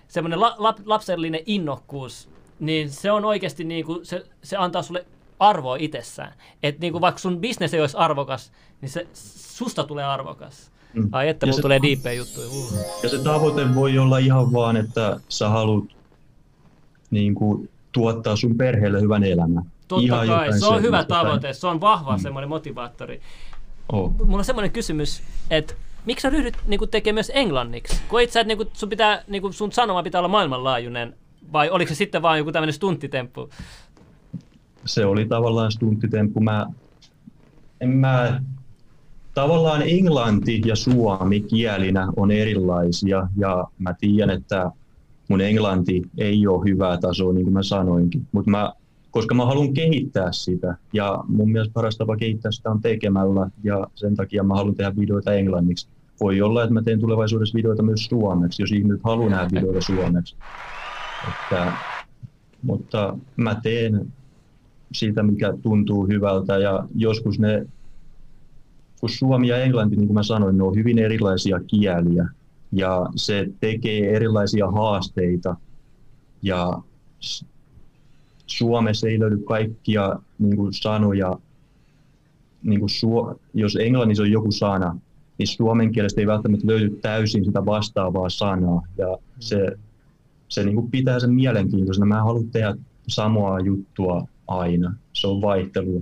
semmoinen la, lap, lapsellinen innokkuus, niin se on oikeasti, niinku, se, se antaa sulle arvoa itsessään. Että niinku, vaikka sun bisnes ei olisi arvokas, niin se susta tulee arvokas. Mm. Ai että, mulla tulee diippejä juttuja. Uh. Ja se tavoite voi olla ihan vaan, että sä haluat niin kuin, tuottaa sun perheelle hyvän elämän. Totta Ihan kai, se on hyvä tavoite, se on vahva mm. semmoinen motivaattori. Oh. Mulla on semmoinen kysymys, että miksi sä ryhdyt niinku, tekemään myös englanniksi? Koit sä, että niinku, sun, pitää, niinku, sun sanoma pitää olla maailmanlaajuinen, vai oliko se sitten vaan joku tämmöinen stunttitemppu? Se oli tavallaan stunttitemppu. Mä, en mä, tavallaan englanti ja suomi kielinä on erilaisia, ja mä tiedän, että mun englanti ei ole hyvää tasoa, niin kuin mä sanoinkin, mutta mä, koska mä haluan kehittää sitä ja mun mielestä paras tapa kehittää sitä on tekemällä ja sen takia mä haluan tehdä videoita englanniksi. Voi olla, että mä teen tulevaisuudessa videoita myös suomeksi, jos ihmiset haluaa nähdä videoita suomeksi. Että, mutta mä teen siitä, mikä tuntuu hyvältä ja joskus ne, kun suomi ja englanti, niin kuin mä sanoin, ne on hyvin erilaisia kieliä, ja se tekee erilaisia haasteita ja Suomessa ei löydy kaikkia niin kuin sanoja, niin kuin suo, jos englannissa on joku sana, niin suomen kielestä ei välttämättä löydy täysin sitä vastaavaa sanaa ja se, se niin kuin pitää sen mielenkiintoisena. Mä en halua tehdä samaa juttua aina, se on vaihtelua.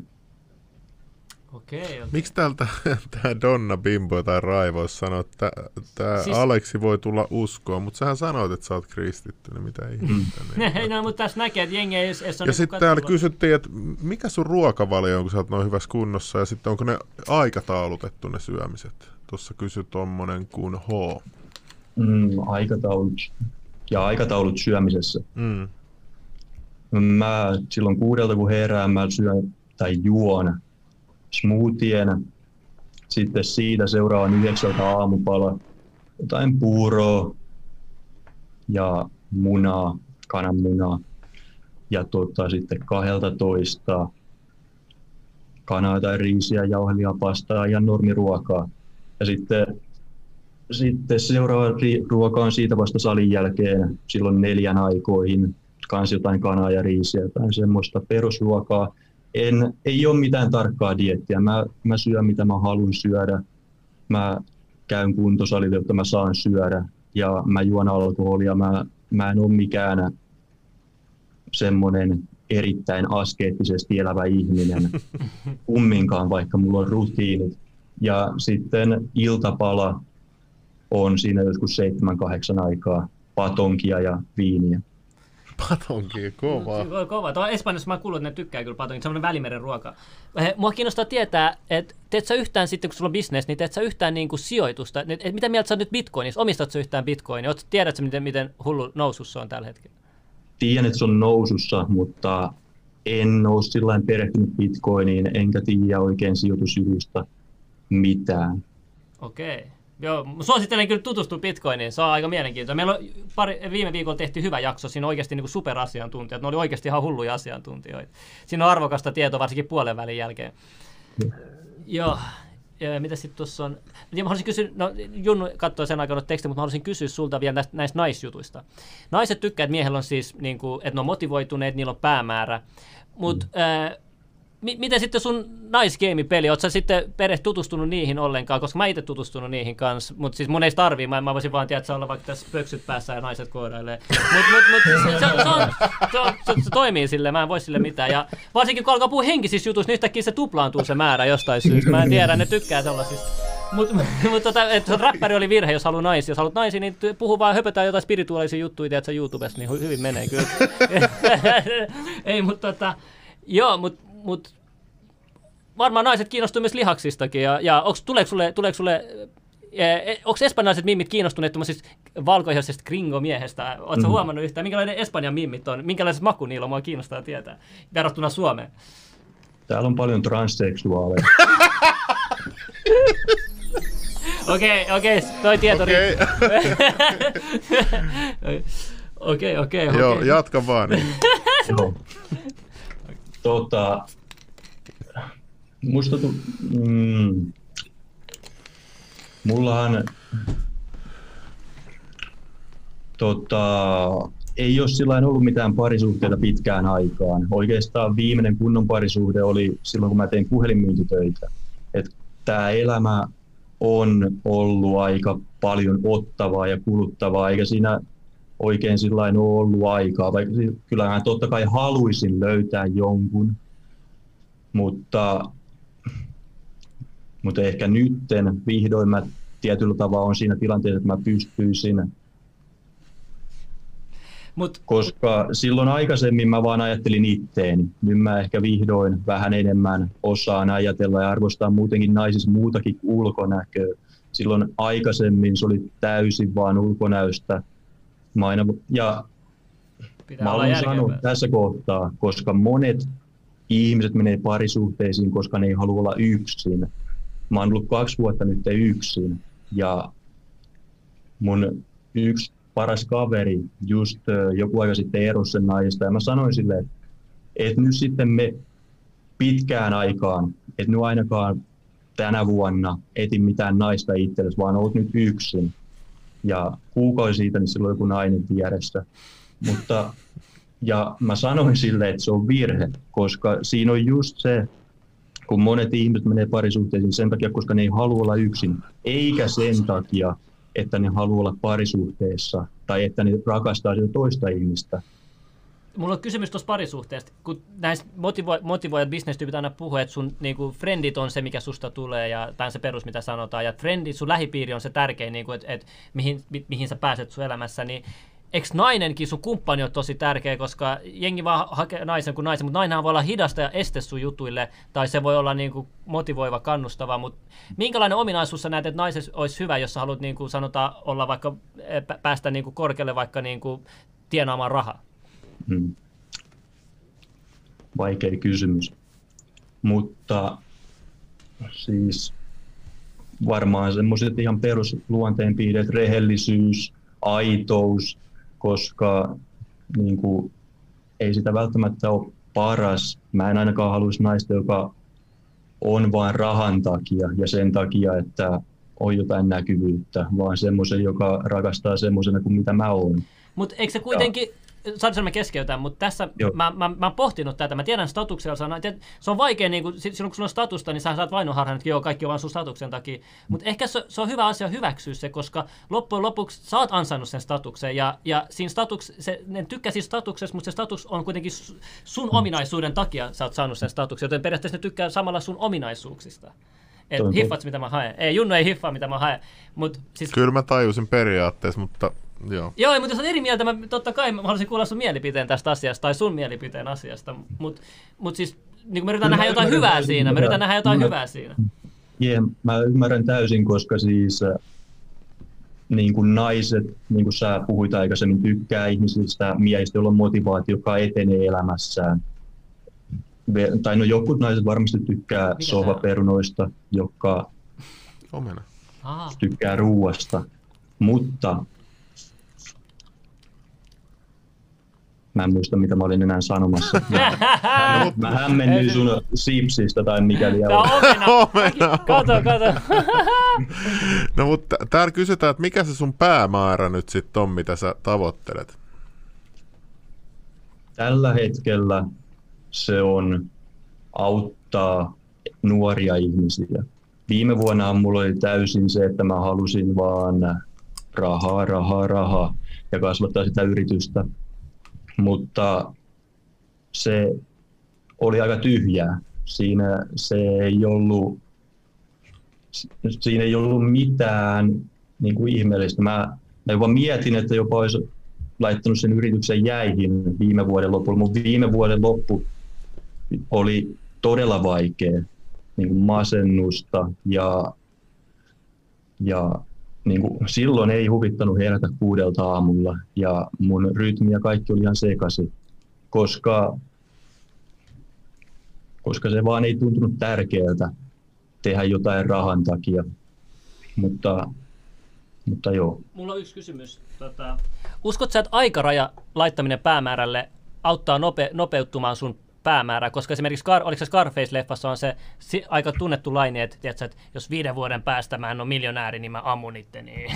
Okei, okay. Miksi täältä [LAUGHS] tämä Donna Bimbo tai Raivo sanoo, että tämä siis... Aleksi voi tulla uskoon, mutta sähän sanoit, että sä oot kristitty, niin mitä ihmettä. Niin [LAUGHS] no, mutta tässä näkee, että jengi ei edes ole Ja niin sitten täällä kysyttiin, että mikä sun ruokavalio on, kun sä oot noin hyvässä kunnossa, ja sitten onko ne aikataulutettu ne syömiset? Tuossa kysy tommonen kuin H. Mm, aikataulut. Ja aikataulut syömisessä. Mm. Mä silloin kuudelta kun herään, mä syön tai juon smoothien. Sitten siitä seuraavan yhdeksältä aamupala jotain puuroa ja munaa, kananmunaa. Ja tota, sitten toista kanaa tai riisiä, jauhelia, pastaa ja normiruokaa. Ja sitten, sitten seuraava ruoka on siitä vasta salin jälkeen, silloin neljän aikoihin, kans jotain kanaa ja riisiä, jotain semmoista perusruokaa en, ei ole mitään tarkkaa diettiä. Mä, mä syön mitä mä haluan syödä. Mä käyn kuntosalilla, jotta mä saan syödä. Ja mä juon alkoholia. Mä, mä en ole mikään semmoinen erittäin askeettisesti elävä ihminen [LAUGHS] kumminkaan, vaikka mulla on rutiinit. Ja sitten iltapala on siinä joskus seitsemän, kahdeksan aikaa patonkia ja viiniä. Patonki, kova. Ko- Kova. Tuo Espanjassa mä kuullut, että ne tykkää kyllä patonkin. Semmoinen välimeren ruoka. Eh, Mua kiinnostaa tietää, että teet sä yhtään sitten, kun sulla on business, niin teet sä yhtään niin kuin sijoitusta. Et, mitä mieltä sä oot nyt bitcoinissa? Omistat sä yhtään bitcoinia? Oot, tiedätkö, miten, miten hullu nousussa on tällä hetkellä? Tiedän, että se on nousussa, mutta en ole sillä perehtynyt bitcoiniin, enkä tiedä oikein sijoitusjutusta mitään. Okei. Joo, suosittelen kyllä tutustua Bitcoiniin, se on aika mielenkiintoista. Meillä on pari, viime viikolla tehty hyvä jakso, siinä on oikeasti niin superasiantuntijat, ne oli oikeasti ihan hulluja asiantuntijoita. Siinä on arvokasta tietoa, varsinkin puolen välin jälkeen. Joo, ja mitä sitten tuossa on? Ja mä haluaisin kysyä, no Junnu katsoi sen aikana tekstiä, mutta mä haluaisin kysyä sulta vielä näistä, näistä naisjutuista. Naiset tykkää, että miehellä on siis, niin kuin, että ne on motivoituneet, niillä on päämäärä. Mutta mm. Mi- miten sitten sun naisgeimipeli, ootko sä sitten perhe tutustunut niihin ollenkaan, koska mä itse tutustunut niihin kanssa, mutta siis mun ei tarvii, mä, mä voisin vaan tiedä, että olla vaikka tässä pöksyt päässä ja naiset koirailee. Mutta mut, mut, se, se, se, on, se, on, se, se, toimii sille, mä en voi sille mitään. Ja varsinkin kun alkaa puhua henkisissä jutuissa, niin yhtäkkiä se tuplaantuu se määrä jostain syystä. Mä en tiedä, ne tykkää sellaisista. Mutta mut, tota, että räppäri oli virhe, jos haluaa naisia. Jos haluat naisia, niin puhu vaan, höpötään jotain spirituaalisia juttuja, tiedätkö, YouTubessa, niin hyvin menee kyllä. [LAUGHS] [LAUGHS] ei, mutta tota, joo, mutta mut, varmaan naiset kiinnostuu myös lihaksistakin. Ja, ja onks, tuleeko sulle, tuleeko sulle Onko espanjalaiset mimmit kiinnostuneet tuommoisesta valkoisesta gringo-miehestä? Oletko mm. huomannut yhtään, minkälainen Espanjan mimmit on? Minkälaiset maku niillä on? Mua kiinnostaa tietää. Verrattuna Suomeen. Täällä on paljon transseksuaaleja. [LAUGHS] Okei, okei, toi tieto Okei, [LAUGHS] Okei, okei, okei. joo, jatka vaan. Niin. [LAUGHS] Tota, musta tu, mm, mullahan tota, ei ole sillä ollut mitään parisuhteita pitkään aikaan. Oikeastaan viimeinen kunnon parisuhde oli silloin, kun mä tein puhelinmyyntitöitä. Tämä elämä on ollut aika paljon ottavaa ja kuluttavaa, eikä siinä oikein sillä ole ollut aikaa. Vaikka kyllähän totta kai haluaisin löytää jonkun, mutta, mutta ehkä nytten vihdoin mä tietyllä tavalla on siinä tilanteessa, että mä pystyisin Mut, koska silloin aikaisemmin mä vaan ajattelin itteeni. Nyt mä ehkä vihdoin vähän enemmän osaan ajatella ja arvostaa muutenkin naisissa muutakin ulkonäköä. Silloin aikaisemmin se oli täysin vaan ulkonäöstä. Mä aina, ja pitää mä sanoa järkevää. tässä kohtaa, koska monet ihmiset menee parisuhteisiin, koska ne ei halua olla yksin. Mä oon ollut kaksi vuotta nyt yksin ja mun yksi paras kaveri just joku aika sitten erosi sen naisesta ja mä sanoin sille, että et nyt sitten me pitkään aikaan, että nyt ainakaan tänä vuonna etin mitään naista itsellesi, vaan oot nyt yksin. Ja kuukausi siitä, niin silloin joku nainen vieressä. Mutta, ja mä sanoin sille, että se on virhe, koska siinä on just se, kun monet ihmiset menee parisuhteisiin sen takia, koska ne ei halua olla yksin, eikä sen takia, että ne haluaa olla parisuhteessa tai että ne rakastaa sitä toista ihmistä. Mulla on kysymys tuosta parisuhteesta. Kun näistä motivo- motivoijat bisnestyypit aina puhuu, että sun niinku, friendit on se, mikä susta tulee, ja tämä on se perus, mitä sanotaan, ja friendit, sun lähipiiri on se tärkein, niinku, että et, mihin, mi, mihin sä pääset sun elämässä, niin eikö nainenkin, sun kumppani on tosi tärkeä, koska jengi vaan hakee naisen kuin naisen, mutta nainenhan voi olla hidasta ja este sun jutuille, tai se voi olla niinku motivoiva, kannustava, mutta minkälainen ominaisuus sä näet, että naisessa olisi hyvä, jos sä haluat niinku, sanotaan, olla vaikka, pä- päästä niinku korkealle vaikka niinku, tienaamaan rahaa? Hmm. Vaikea kysymys. Mutta siis varmaan semmoiset ihan perusluonteenpiirteet, rehellisyys, aitous, koska niin kuin, ei sitä välttämättä ole paras. Mä en ainakaan haluaisi naista, joka on vain rahan takia ja sen takia, että on jotain näkyvyyttä, vaan semmoisen, joka rakastaa semmoisena kuin mitä mä oon. Mutta eikö se kuitenkin, saanko mä keskeytän, mutta tässä Joo. mä, mä, mä, oon pohtinut tätä, mä tiedän statuksella, sana, tiedät, se on vaikea, niin kun, silloin kun sulla on statusta, niin sä saat vainoharhan, että joo, kaikki on vaan sun statuksen takia, mutta ehkä se, se, on hyvä asia hyväksyä se, koska loppujen lopuksi sä oot ansainnut sen statuksen, ja, ja siinä statuks, se, ne tykkää siitä statuksesta, mutta se status on kuitenkin su- sun ominaisuuden takia sä oot saanut sen statuksen, joten periaatteessa ne tykkää samalla sun ominaisuuksista. Et hiffaat mitä mä haen. Ei, Junno ei hiffaa mitä mä haen. Mut siis Kyllä mä tajusin periaatteessa, mutta Joo. Joo, mutta jos on eri mieltä, mä, totta kai mä haluaisin kuulla sun mielipiteen tästä asiasta, tai sun mielipiteen asiasta, mutta mut siis niin me yritän Kyllä nähdä jotain hyvää täysin, siinä, mä mitä- yritän nähdä jotain mä- hyvää siinä. Jee, mä ymmärrän täysin, koska siis äh, niin kuin naiset, niin kuin sä puhuit aikaisemmin, tykkää ihmisistä, miehistä, joilla on motivaatio, joka etenee elämässään. Tai no jotkut naiset varmasti tykkää Mikä sohvaperunoista, jotka Omena. Tykkää ruuasta, mutta mä en muista, mitä mä olin enää sanomassa. Mä, mä, [LAUGHS] mä hämmennyin sun sipsistä tai mikäli Tää on. Omena. [LAUGHS] Kato, kato. [LAUGHS] No mutta täällä kysytään, että mikä se sun päämäärä nyt sitten on, mitä sä tavoittelet? Tällä hetkellä se on auttaa nuoria ihmisiä. Viime vuonna mulla oli täysin se, että mä halusin vaan rahaa, rahaa, rahaa ja kasvattaa sitä yritystä. Mutta se oli aika tyhjää. Siinä se ei ollut, siinä ei ollut mitään niin kuin ihmeellistä. Mä, mä jopa mietin, että jopa olisi laittanut sen yrityksen jäihin viime vuoden lopulla. Mun viime vuoden loppu oli todella vaikea, niin kuin masennusta ja, ja niin kuin silloin ei huvittanut herätä kuudelta aamulla ja mun rytmi ja kaikki oli ihan sekaisin, koska, koska se vaan ei tuntunut tärkeältä tehdä jotain rahan takia. Mutta, mutta joo. Mulla on yksi kysymys. Tota, uskot sä, että aikaraja laittaminen päämäärälle auttaa nope, nopeuttamaan sun päämäärää? Koska esimerkiksi, Scar, oliko se Scarface-leffassa on se si, aika tunnettu laini, että, tiedätkö, että jos viiden vuoden päästä mä en ole miljonääri, niin mä ammun itteni. [LAUGHS]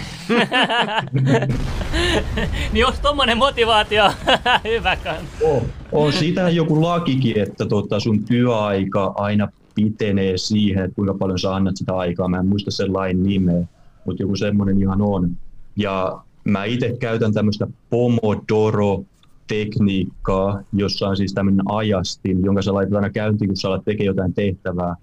niin onko tommonen motivaatio [LAUGHS] hyvä? On, on siitä joku lakikin, että tota sun työaika aina pitenee siihen, että kuinka paljon sä annat sitä aikaa. Mä en muista sen lain nimeä, mutta joku semmoinen ihan on. Ja mä itse käytän tämmöistä Pomodoro-tekniikkaa, jossa on siis tämmöinen ajastin, jonka sä laitat aina käyntiin, kun sä alat tekemään jotain tehtävää.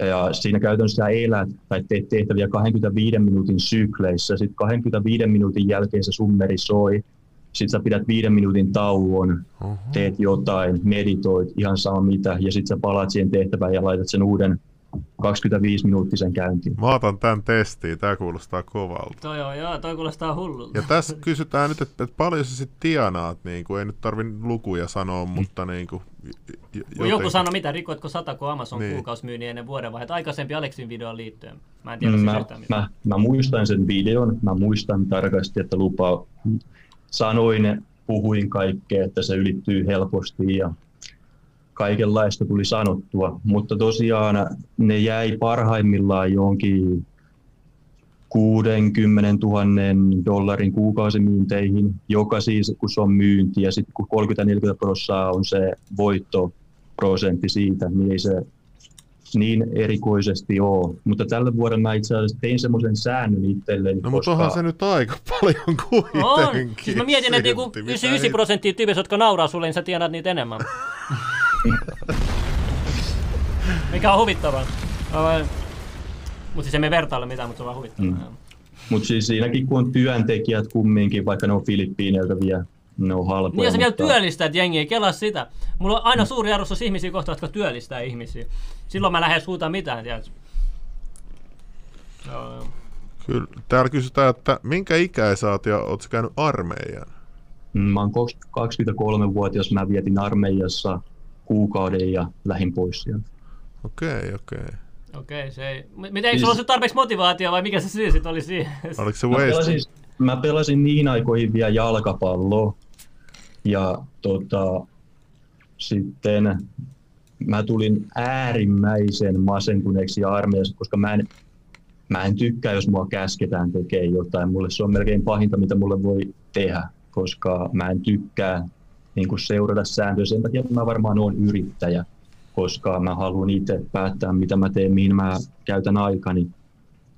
Ja siinä käytännössä sä elät tai teet tehtäviä 25 minuutin sykleissä. Sitten 25 minuutin jälkeen se summeri soi. Sitten sä pidät viiden minuutin tauon, Oho. teet jotain, meditoit, ihan sama mitä, ja sitten sä palaat siihen tehtävään ja laitat sen uuden 25-minuuttisen käyntiin. Mä otan tämän testiin, tää kuulostaa kovalta. Toi on, joo, toi kuulostaa hullulta. Ja tässä kysytään nyt, että, että paljon sä sitten tienaat, niin kuin, ei nyt tarvi lukuja sanoa, mutta niin kuin, j- j- Kun joku jotenkin. sanoi, mitä rikoitko satako Amazon Niin. niin. kuukausmyynnin ennen vuodenvaihetta, aikaisempi Aleksin videoon liittyen. Mä en tiedä siis Mä, yhtään mitään. mä, mä muistan sen videon, mä muistan tarkasti, että lupa sanoin, puhuin kaikkea, että se ylittyy helposti ja kaikenlaista tuli sanottua, mutta tosiaan ne jäi parhaimmillaan johonkin 60 000 dollarin kuukausimyynteihin, joka siis kun se on myynti ja sitten kun 30-40 prosenttia on se voittoprosentti siitä, niin ei se niin erikoisesti ole. Mutta tällä vuonna mä itse asiassa tein semmoisen säännön itselleni, No mutta onhan se nyt aika paljon kuitenkin. On. Siis mä mietin, että mitä 99 prosenttia tyypistä, jotka nauraa sulle, niin sä tienaat niitä enemmän. [LAUGHS] Mikä on huvittavaa. Mutta siis emme vertaile mitään, mutta se on vaan huvittavaa. Mm. Mutta siis siinäkin kun on työntekijät kumminkin, vaikka ne on Filippiineiltä vielä, ne on halpoja. Niin ja sä vielä mutta- työllistät jengiä, kelaa sitä. Mulla on aina suuri arvostus ihmisiä kohtaan, jotka työllistää ihmisiä. Silloin mä lähden huutaa mitään, tiedätkö? Joo, joo. Kyllä. Täällä kysytään, että minkä ikäinen sä oot ja oot sä käynyt armeijan? Mm, Mä oon 23-vuotias, mä vietin armeijassa kuukauden ja lähin pois sieltä. Okei, okei. Okei, se ei... M- Miten, eikö sulla ollut tarpeeksi motivaatio vai mikä se syy sit oli siihen? Oliko se Mä waste? pelasin, mä pelasin niin aikoihin vielä jalkapalloa ja tota, sitten mä tulin äärimmäisen masentuneeksi armeijassa, koska mä en, mä en tykkää, jos mua käsketään tekemään jotain. Mulle se on melkein pahinta, mitä mulle voi tehdä, koska mä en tykkää niin kuin seurata sääntöjä. Sen takia mä varmaan oon yrittäjä, koska mä haluan itse päättää, mitä mä teen, mihin mä käytän aikani.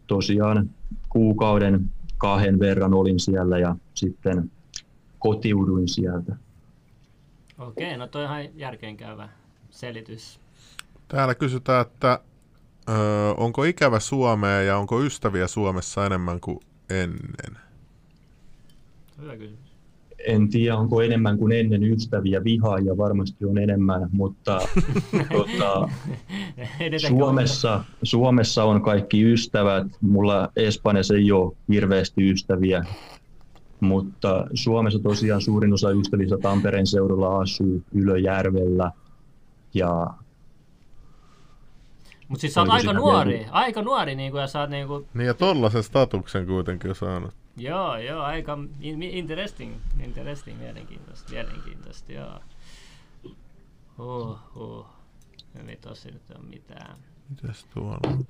Tosiaan kuukauden kahden verran olin siellä ja sitten kotiuduin sieltä. Okei, no toi on ihan järkeenkäyvä selitys. Täällä kysytään, että ö, onko ikävä Suomea ja onko ystäviä Suomessa enemmän kuin ennen? Hyvä kysymys. En tiedä, onko enemmän kuin ennen ystäviä, vihaajia varmasti on enemmän, mutta [LAUGHS] tota, Edetäänkö Suomessa, Suomessa on kaikki ystävät. Mulla Espanjassa ei ole hirveästi ystäviä, mutta Suomessa tosiaan suurin osa ystävistä Tampereen seudulla asuu Ylöjärvellä. Ja Mutta siis sä oot aika nuori, vielä- aika nuori niinku, ja sä oot niinku, Niin ja tollasen statuksen kuitenkin saanut. Joo, joo, aika in- interesting, interesting, mielenkiintoista, mielenkiintoista, joo. Huh, huh. Ei tossa nyt ole mitään. Mitäs tuolla on?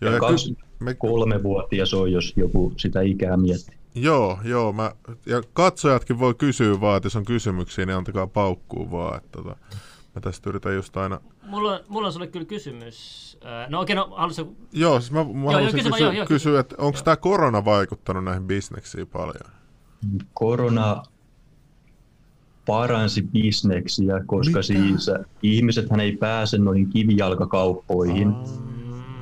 Joo, ja kaksi, ky- me, kolmevuotias on, jos joku sitä ikää miettii. joo, joo, mä, ja katsojatkin voi kysyä vaan, että jos on kysymyksiä, niin antakaa paukkuu vaan. Että, tota, mä tästä yritän just aina... Mulla, on- mulla on sulle kyllä kysymys. Äh, No okei, no haluatko... Joo, siis mä, mä joo, haluaisin kysy kysyä, joo, joo, kysyä, kysy. että onko tämä korona vaikuttanut näihin bisneksiin paljon? Korona paransi bisneksiä, koska Mitä? siis ihmisethän ei pääse noihin kivijalkakauppoihin.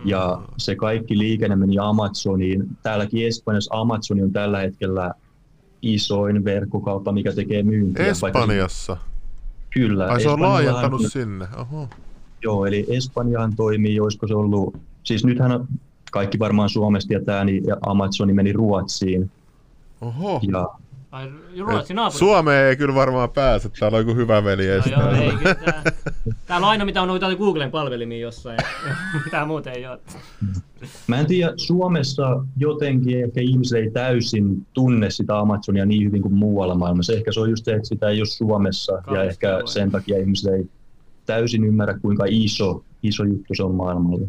Ja se kaikki liikenne meni Amazoniin. Täälläkin Espanjassa Amazoni on tällä hetkellä isoin verkkokauppa, mikä tekee myyntiä. vaikka- Espanjassa? Kyllä. Ai se on Espanjallahan- laajentanut sinne, oho. Joo, eli Espanjahan toimii, olisiko se ollut, siis nythän on- kaikki varmaan Suomesta tietää, niin Amazoni meni Ruotsiin. Oho. Ja Ai, Ruotsin naapuri. Suomeen ei kyllä varmaan pääse, täällä on joku hyvä veli No, joo, ei, kyllä tää, täällä on aina mitä on noita Googlen palvelimia jossain. [LAUGHS] Mitään muuta ei ole. Mä en tiedä, Suomessa jotenkin ehkä ihmiset ei täysin tunne sitä Amazonia niin hyvin kuin muualla maailmassa. Ehkä se on just se, että sitä ei ole Suomessa ja Kallista ehkä alueita. sen takia ihmiset ei täysin ymmärrä, kuinka iso, iso juttu se on maailmalla.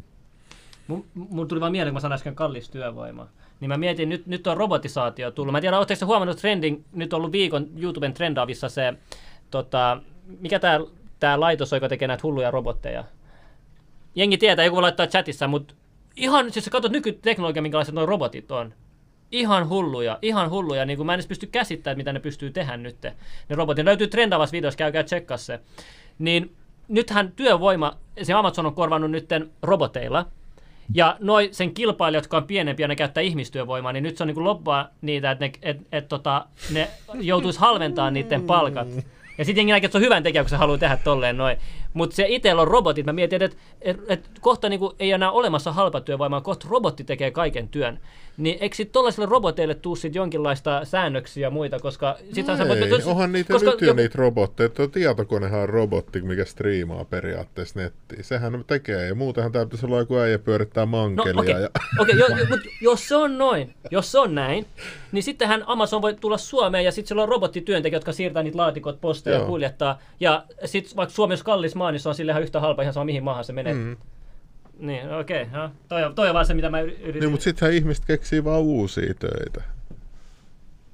Mun, tuli vaan mieleen, kun mä sanoin äsken kallis työvoima. Niin mä mietin, nyt, nyt on robotisaatio tullut. Mä en tiedä, oletteko te huomannut trending, nyt on ollut viikon YouTuben trendaavissa se, tota, mikä tää, tää laitos, on, joka tekee näitä hulluja robotteja. Jengi tietää, joku voi laittaa chatissa, mutta ihan, siis sä katsot nykyteknologia, minkälaiset nuo robotit on. Ihan hulluja, ihan hulluja. Niin kuin mä en edes pysty käsittämään, mitä ne pystyy tehdä nyt. Ne robotit. Löytyy trendaavassa videossa, käykää tsekkaa se. Niin nythän työvoima, se Amazon on korvannut nytten roboteilla. Ja noi sen kilpailijat, jotka on pienempiä, ne käyttää ihmistyövoimaa, niin nyt se on niin loppaa niitä, että ne, et, et, tota, ne joutuisi halventaa niiden palkat. Ja sitten jengi näkee, että se on hyvän tekijä, kun se haluaa tehdä tolleen noin. Mutta se itsellä on robotit. Mä mietin, että et, et kohta niinku ei enää olemassa halpatyövoimaa, kohta robotti tekee kaiken työn. Niin eikö sitten tollaisille roboteille tuu sit jonkinlaista säännöksiä ja muita, koska... Sittenhän sä voit- Ei, jos- onhan niitä koska nyt jo niitä robotteja. Tuo tietokonehan on robotti, mikä striimaa periaatteessa nettiin. Sehän tekee. Ja muutenhan tää pitäisi olla joku äijä pyörittää No mankelia. okei, ja... okay, jo, jo, mutta jos se on noin, jos se on näin, niin sittenhän Amazon voi tulla Suomeen ja sitten siellä on robottityöntekijät, jotka siirtää niitä laatikot posteja ja kuljettaa. Ja sitten vaikka Suomessa kallis maa, niin se on sille ihan yhtä halpa ihan sama mihin maahan se menee. Mm. Niin, okei. Okay, toi, on- toi on vaan se, mitä mä yri- yritin. Niin, mutta sittenhän ihmiset keksii vaan uusia töitä.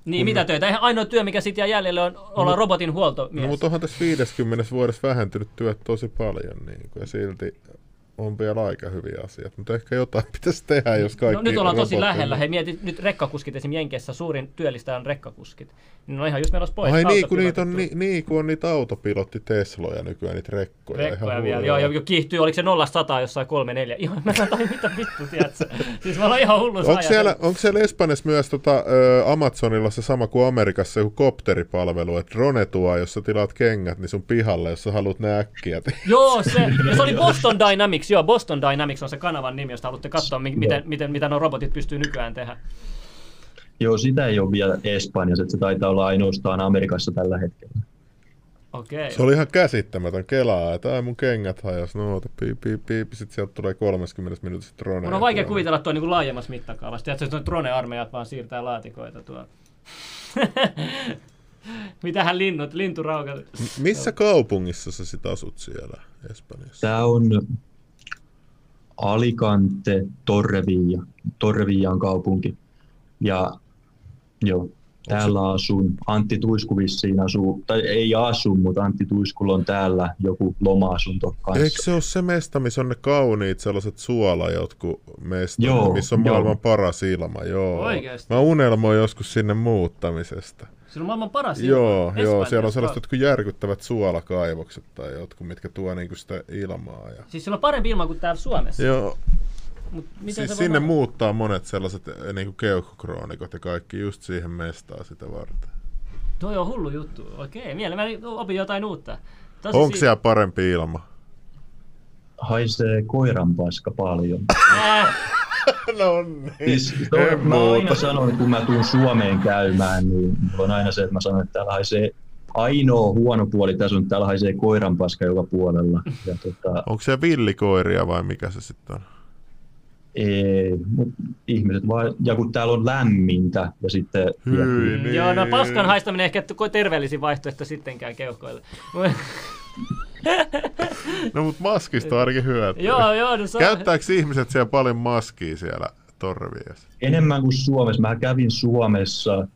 niin mitä töitä? Eihän ainoa työ, mikä sitten jää jäljelle, on olla robotin huoltomies. No, mutta onhan tässä 50 vuodessa vähentynyt työt tosi paljon. Niin kuin, ja silti on vielä aika hyviä asiat. Mutta ehkä jotain [LAUGHS] pitäisi tehdä, jos kaikki No, nyt ollaan tosi lähellä. Hei, mieti nyt rekkakuskit esimerkiksi Jenkeissä, suurin työllistäjä on rekkakuskit. Niin on ihan just menossa pois. Ai niin, kun niitä on, ni, niin, kun on niitä autopilotti Tesloja nykyään, niitä rekkoja. Rekkoja ihan vielä, joo, ja kiihtyy, oliko se 0 jossain 3 4 [LAUGHS] Ihan, mä sanoin, mitä vittu, tiedätkö? Siis mä olen ihan hullu Onko siellä, onko siellä Espanjassa myös tota, Amazonilla se sama kuin Amerikassa joku kopteripalvelu, että drone tuo, jos sä tilaat kengät, niin sun pihalle, jos sä haluat ne äkkiä. Joo, se, se oli Boston Dynamics, joo, Boston Dynamics on se kanavan nimi, jos haluatte katsoa, mi- miten, miten, mitä nuo robotit pystyy nykyään tehdä. Joo, sitä ei ole vielä Espanjassa, että se taitaa olla ainoastaan Amerikassa tällä hetkellä. Okei. Se oli ihan käsittämätön kelaa, että ai mun kengät hajas, no oota, piip, piip, piip, sit sieltä tulee 30 minuutissa drone. Mun on vaikea kuvitella tuo niin laajemmassa mittakaavassa. Tiedätkö, että drone-armeijat vaan siirtää laatikoita tuolla. [LAUGHS] Mitähän linnut, linturaukat. Missä kaupungissa sä sit asut siellä Espanjassa? Tämä on Alicante, Torrevilla. Torrevilla on kaupunki. Ja joo, täällä asun. Antti Tuisku vissiin asuu, tai ei asu, mutta Antti Tuiskulla on täällä joku loma-asunto kanssa. Eikö se ole se mesta, missä on ne kauniit sellaiset suola jotkut mestat, Joo, missä on joo. maailman paras ilma? Joo. Oikeesti? Mä unelmoin joskus sinne muuttamisesta. Se on maailman paras ilma. Joo, joo, Espanjassa. siellä on sellaiset jotkut järkyttävät suolakaivokset tai jotkut, mitkä tuo niinku sitä ilmaa. Ja... Siis sillä on parempi ilma kuin täällä Suomessa. Joo, Mut miten Siis sinne olla? muuttaa monet sellaiset eh, niinku keuhkokroonikot ja kaikki just siihen mestaan sitä varten. Toi on hullu juttu. Okei, mielelläni mä opin jotain uutta. Tosi Onko si- siellä parempi ilma? Haisee koiranpaska paljon. Äh, [LAUGHS] no niin. Siis, En mä aina muuta. sanon, kun mä tuun Suomeen käymään, niin mulla on aina se, että mä sanon, että täällä haisee ainoa huono puoli tässä on, että täällä haisee koiranpaska joka puolella. Ja tota, Onko siellä villikoiria vai mikä se sitten on? ei, mut ihmiset vaan, ja kun täällä on lämmintä ja sitten Hyi, niin. Joo, no paskan haistaminen ehkä terveellisin vaihtoehto sittenkään keuhkoille. [LAUGHS] [LAUGHS] No mut maskista on ainakin hyötyä. joo, joo, no se on... Käyttääkö ihmiset siellä paljon maskia siellä torviessa? enemmän kuin Suomessa. Mä kävin Suomessa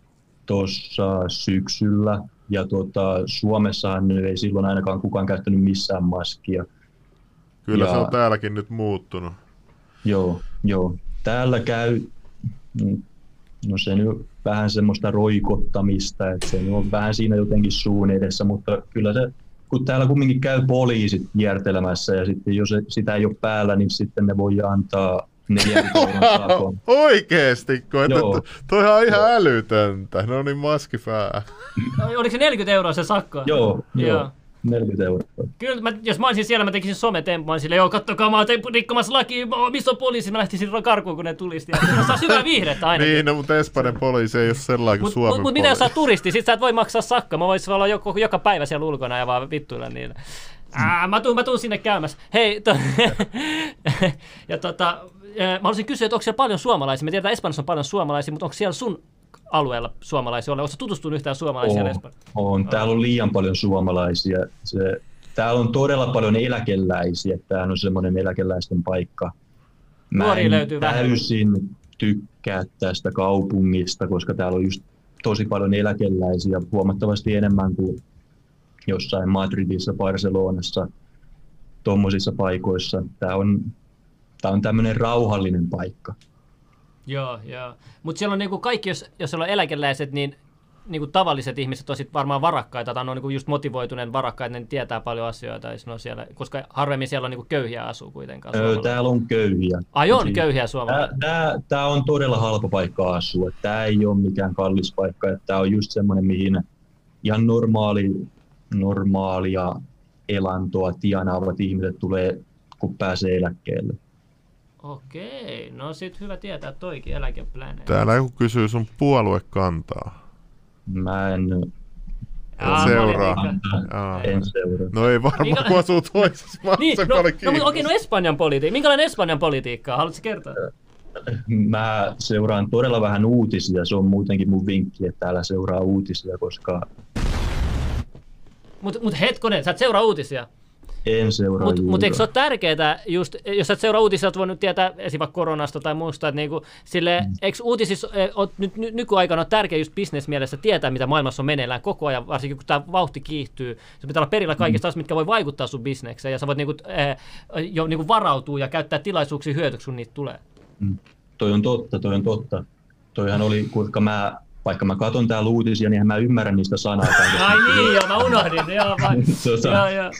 tuossa syksyllä ja tota, Suomessahan nyt ei silloin ainakaan kukaan käyttänyt missään maskia. Kyllä Ja- se on täälläkin nyt muuttunut. Joo, joo. Täällä käy, mm, no se nyt vähän semmoista roikottamista, että se nyt on vähän siinä jotenkin suun edessä, mutta kyllä se, kun täällä kumminkin käy poliisit kiertelemässä ja sitten jos se, sitä ei ole päällä, niin sitten ne voi antaa 40 euron [LAUGHS] sakon. Oikeesti, että Joo. toihan on ihan älytöntä. No niin, maskifää. Oliko se 40 euroa se sakko? Joo, Joo. joo. 40 euroa. Kyllä, mä, jos mä olisin siellä, mä tekisin sometemppu. Mä olisin silleen, joo, kattokaa, mä oon te- rikkomassa laki, missä on poliisi? Mä lähtisin karkuun, kun ne tulisi. Ja saa hyvää viihdettä aina. Niin, no mutta Espanjan poliisi ei ole sellainen kuin Mut, Suomen mut, mut mitä jos sä turisti? Sit sä et voi maksaa sakkoa. Mä voisin olla joko, joka päivä siellä ulkona ja vaan vittuilla niille. Ää, mä, tuun, mä tuun sinne käymässä. Hei, to, [LAUGHS] ja tota, mä haluaisin kysyä, että onko siellä paljon suomalaisia? Me tiedetään, että Espanjassa on paljon suomalaisia, mutta onko siellä sun alueella suomalaisia? Oletko tutustunut yhtään suomalaisia On, on. Täällä on liian paljon suomalaisia. Se, täällä on todella paljon eläkeläisiä. Tämä on semmoinen eläkeläisten paikka. Mä Nuoria en löytyy täysin tykkää tästä kaupungista, koska täällä on just tosi paljon eläkeläisiä, huomattavasti enemmän kuin jossain Madridissa, Barcelonassa, tuommoisissa paikoissa. Tämä on, tämä on tämmöinen rauhallinen paikka. Joo, joo. Mutta siellä on niinku kaikki, jos, jos siellä on eläkeläiset, niin niinku tavalliset ihmiset on sit varmaan varakkaita, tai ne on niinku just motivoituneet varakkaita, ne tietää paljon asioita, on siellä, koska harvemmin siellä on niinku köyhiä asuu kuitenkaan. Öö, täällä on köyhiä. Ai on Siis- köyhiä suomalaisia. Tämä, tämä on todella halpa paikka asua. Tämä ei ole mikään kallis paikka. Tämä on just semmoinen, mihin ihan normaali, normaalia elantoa tienaavat ihmiset tulee, kun pääsee eläkkeelle. Okei, no sit hyvä tietää toikin eläkepläne. Täällä joku kysyy sun puoluekantaa. Mä en, Aa, Seuraa. politiikka. Aa. en seuraa. No ei varmaan, Minkä- kun asuu toisessa maassa, Niin, no, oli no, okei, no Espanjan politiikka. Minkälainen Espanjan politiikka? on? Haluatko kertoa? Mä seuraan todella vähän uutisia. Se on muutenkin mun vinkki, että täällä seuraa uutisia, koska Mutta mut hetkonen, sä et seuraa uutisia. En seuraa Mutta mut eikö se ole tärkeää, just, jos et seuraa uutisia, oot voinut tietää esimerkiksi vaikka koronasta tai muusta, että niinku, sille, mm. eikö uutisissa oot, nyt, ny, nykyaikana on tärkeää just bisnesmielessä tietää, mitä maailmassa on meneillään koko ajan, varsinkin kun tämä vauhti kiihtyy. Se pitää olla perillä kaikista asioista, mitkä voi vaikuttaa sun bisnekseen, ja sä voit niinku, eh, jo niinku varautua ja käyttää tilaisuuksia hyödyksi, kun niitä tulee. Toi on totta, toi on totta. Toihan oli, kuinka mä, vaikka mä katon täällä uutisia, niin mä ymmärrä niistä sanaakaan. [LAUGHS] Ai niin, joo, mä unohdin. joo, vaan, [LAUGHS] Tota. joo, joo.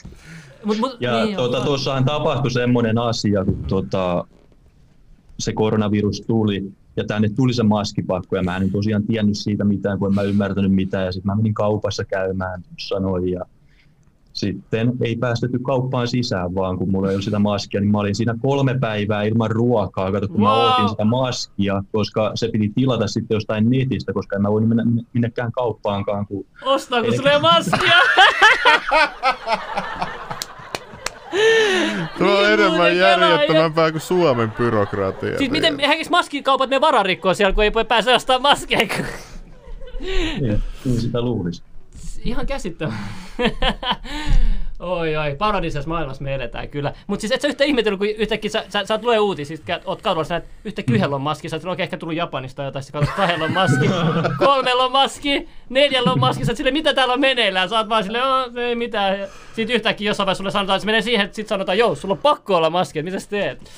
Mut, mut, Ja niin, tuota, tuossahan tapahtui semmoinen asia, kun tuota, se koronavirus tuli ja tänne tuli se maskipakko ja mä en tosiaan tiennyt siitä mitään, kun en mä ymmärtänyt mitään ja sitten mä menin kaupassa käymään tuossa noin ja sitten ei päästetty kauppaan sisään vaan, kun mulla ei ollut sitä maskia, niin mä olin siinä kolme päivää ilman ruokaa. Kato, kun mä Wow. ootin sitä maskia, koska se piti tilata sitten jostain netistä, koska en mä voinut mennä minnekään kauppaankaan, kun Ostaa, kun ei maskia. [LAUGHS] [LAUGHS] Tuo on Niin enemmän järjettömämpää kuin Suomen byrokratia. Siis miten, eihän maskikaupat me vararikkoon siellä, kun ei voi pääse ostamaan maskeja? niin, niin sitä luulisi. Ihan käsittämä. [LAUGHS] Oi, oi, paradisessa maailmassa me eletään kyllä. Mutta siis et sä yhtä ihmetellyt, kun yhtäkkiä sä, sä, sä tulee uutisista, kä- oot kadulla, sä näet yhtäkkiä yhdellä on maski, sä oot ehkä tullut Japanista jotain, sä katsot kahdella on maski, [LAUGHS] kolmella on maski, neljällä on maski, sä oot silleen, mitä täällä on meneillään, sä oot vaan silleen, oh, ei mitään. Ja sit yhtäkkiä jossain vaiheessa sulle sanotaan, että se menee siihen, että sit sanotaan, joo, sulla on pakko olla maski, että mitä sä teet?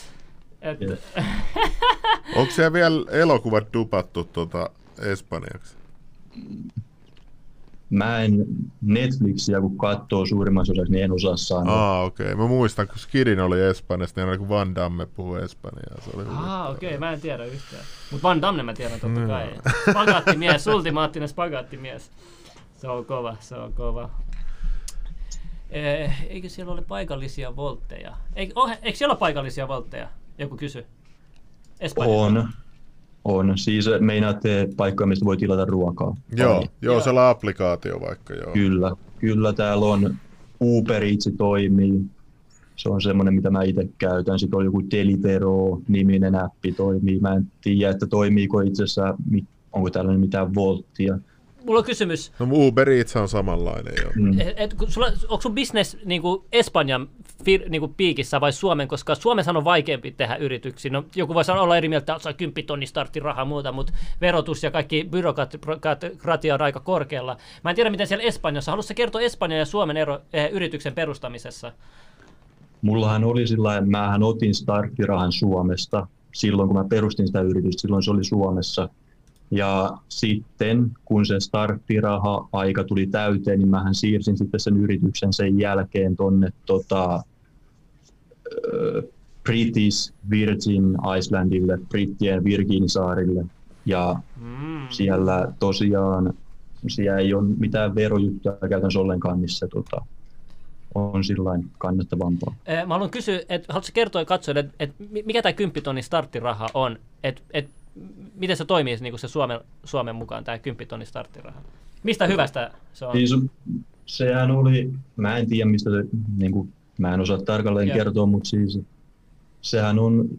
Et, Jep. [LAUGHS] Onko siellä vielä elokuvat dupattu tuota espanjaksi? Mä en Netflixiä, kun katsoo suurimmassa osassa, niin en osaa sanoa. Aa, okei. Okay. Mä muistan, kun Skidin oli Espanjasta, niin oli kun Van Damme puhui Espanjaa. Se oli Ah, okei, okay. mä en tiedä yhtään. Mutta Van Damme mä tiedän totta kai. Spagaattimies, ultimaattinen spagaattimies. Se on kova, se on kova. Eh, eikö siellä ole paikallisia voltteja? Eikö, oh, eikö siellä ole paikallisia voltteja? Joku kysy. Espanjassa. On. On. Siis meinaatte paikkoja, mistä voi tilata ruokaa. Joo, Vai? joo, se on applikaatio vaikka, joo. Kyllä. Kyllä täällä on Uber Eats toimii. Se on semmoinen, mitä mä itse käytän. Sitten on joku Delivero-niminen appi toimii. Mä en tiedä, että toimiiko itse asiassa, onko tällainen mitään volttia. Mulla on kysymys. No Uber Eats on samanlainen, joo. Mm. Et, et, kun sulla, onko sun business niinku Espanjan fir, niinku piikissä vai Suomen, koska Suomessa on vaikeampi tehdä yrityksiä. No, joku voi sanoa olla eri mieltä, että saa 10 tonni starttirahaa muuta, mutta verotus ja kaikki byrokratia on aika korkealla. Mä en tiedä, miten siellä Espanjassa. Haluaisitko kertoa Espanjan ja Suomen ero eh, yrityksen perustamisessa? Mullahan oli sillä mähän otin starttirahan Suomesta silloin, kun mä perustin sitä yritystä, silloin se oli Suomessa. Ja sitten, kun se starttiraha-aika tuli täyteen, niin mähän siirsin sitten sen yrityksen sen jälkeen tonne tota, British Virgin Islandille, Brittien Virginsaarille. Ja Mm. siellä tosiaan, siellä ei ole mitään verojuttuja käytännössä ollenkaan, missä tota, on sillain kannattavampaa. Eh, Mä haluan kysyä, että haluatko kertoa katsojille, että et mikä tämä 10 tonnin starttiraha on? Et, et, miten se toimii niin se Suomen, Suomen mukaan, tämä 10 tonnin starttiraha? Mistä hyvästä se on? Siis sehän oli, mä en tiedä mistä se, niin kuin, mä en osaa tarkalleen Joo. kertoa, mutta siis sehän on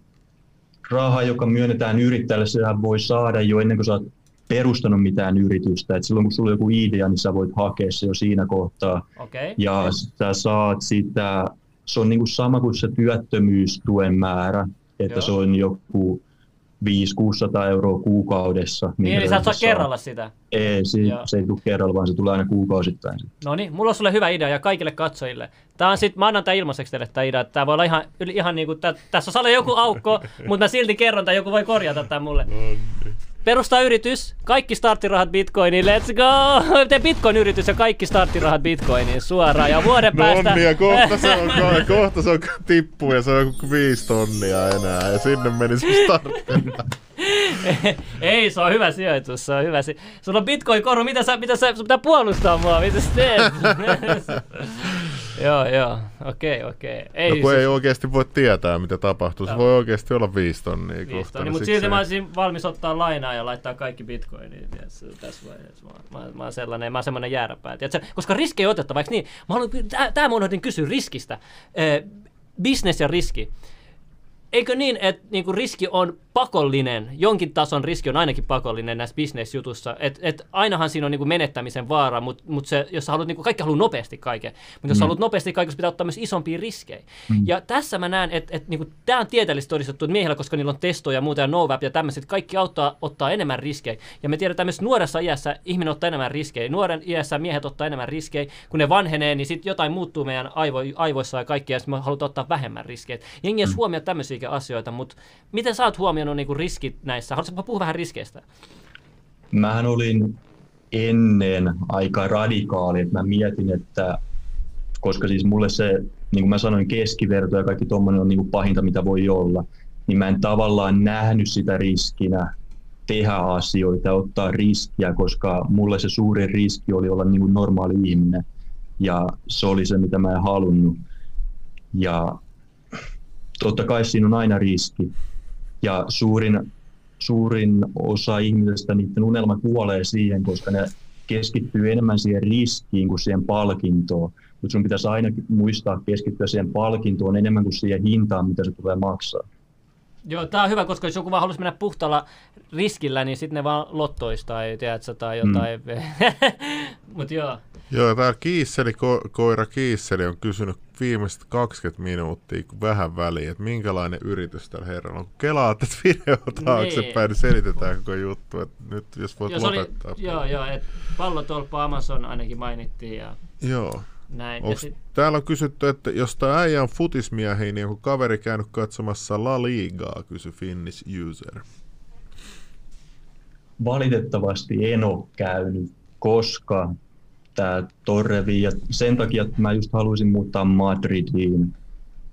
raha, joka myönnetään yrittäjälle, sehän voi saada jo ennen kuin sä oot perustanut mitään yritystä. Et silloin kun sulla on joku idea, niin sä voit hakea se jo siinä kohtaa. Okay. Ja sä saat sitä, se on niin kuin sama kuin se työttömyystuen määrä, että Joo. se on joku 500-600 euroa kuukaudessa. Niin, eli sä et saa saa. kerralla sitä. Ei, se, Joo. se ei tule kerralla, vaan se tulee aina kuukausittain. No niin, mulla on sulle hyvä idea ja kaikille katsojille. Tää on sit, mä annan tää ilmaiseksi teille tää idea, tää voi olla ihan, ihan niinku, tää, tässä on saada joku aukko, [LAUGHS] mutta mä silti kerron, tai joku voi korjata tää mulle. Perustaa yritys, kaikki starttirahat bitcoiniin, let's go! [LAUGHS] Tee bitcoin-yritys ja kaikki starttirahat bitcoiniin suoraan ja vuoden [LAUGHS] No päästä... onni, ja kohta se on, [LAUGHS] ko- kohta se on tippu ja se on joku viisi tonnia enää ja sinne meni se starttiraha. Ei, se on hyvä sijoitus, se on hyvä si- Sulla on bitcoin-koru, mitä sä, mitä sä, sun pitää puolustaa mua, mitä sä teet? Joo, joo, okei, okei. Ei, No kun siis- ei oikeasti voi tietää, mitä tapahtuu. Se voi oikeasti olla viisi tonnia Viisi kohta. niin mutta silti ei- mä olisin valmis ottaa lainaa ja laittaa kaikki bitcoiniin tiedätkö, tässä vaiheessa. Mä, mä, mä, oon sellainen, mä oon semmoinen jääräpää. Tiedätkö, koska riski ei otettava, eikö niin? Mä haluan, tää, tää mä unohdin kysyä riskistä. Eh, business ja riski. Eikö niin, että niinku riski on pakollinen, jonkin tason riski on ainakin pakollinen näissä bisnesjutussa, että et ainahan siinä on niinku menettämisen vaara, mutta mut se, jos haluat, niinku, kaikki haluaa nopeasti kaiken, mutta jos mm. haluat nopeasti kaiken, pitää ottaa myös isompia riskejä. Mm. Ja tässä mä näen, että et, niinku, tämä on tieteellisesti todistettu, että miehillä, koska niillä on testoja ja muuta ja NoVap ja tämmöiset, kaikki auttaa ottaa enemmän riskejä. Ja me tiedetään myös nuoressa iässä ihminen ottaa enemmän riskejä. Nuoren iässä miehet ottaa enemmän riskejä. Kun ne vanhenee, niin sitten jotain muuttuu meidän aivo, aivoissa ja kaikki, ja me halutaan ottaa vähemmän riskejä. Jengi mm. tämmöisiäkin asioita, mutta miten sä oot huomioinut niinku riskit näissä? Haluatko puhua vähän riskeistä? Mähän olin ennen aika radikaali, että mä mietin, että koska siis mulle se, niin kuin mä sanoin, keskiverto ja kaikki tuommoinen on niin kuin pahinta, mitä voi olla, niin mä en tavallaan nähnyt sitä riskinä tehdä asioita ja ottaa riskiä, koska mulle se suurin riski oli olla niin kuin normaali ihminen. Ja se oli se, mitä mä en halunnut. Ja totta kai siinä on aina riski. Ja suurin, suurin osa ihmisistä, niiden unelma kuolee siihen, koska ne keskittyy enemmän siihen riskiin kuin siihen palkintoon. Mutta sun pitäisi aina muistaa keskittyä siihen palkintoon enemmän kuin siihen hintaan, mitä se tulee maksaa. Joo, tää on hyvä, koska jos joku vaan haluaisi mennä puhtaalla riskillä, niin sitten ne vaan lottoista tai tiedätkö, tai jotain. Mm. [LAUGHS] Mutta joo. Joo, tää Kiisseli, ko- koira Kiisseli on kysynyt viimeiset 20 minuuttia kun vähän väliin, että minkälainen yritys tällä herralla on. Kun kelaat tätä videota taaksepäin, niin selitetään koko juttu, että nyt jos voit Jos oli, lopettaa. joo, joo, et pallotolppa Amazon ainakin mainittiin ja Joo. Näin. Ja Onks, sit, täällä on kysytty, että jos tää äijä on futismiehiä, niin onko kaveri käynyt katsomassa La Ligaa, kysy Finnish user. Valitettavasti en ole käynyt, koska tämä Torrevi. Ja sen takia että mä just haluaisin muuttaa Madridiin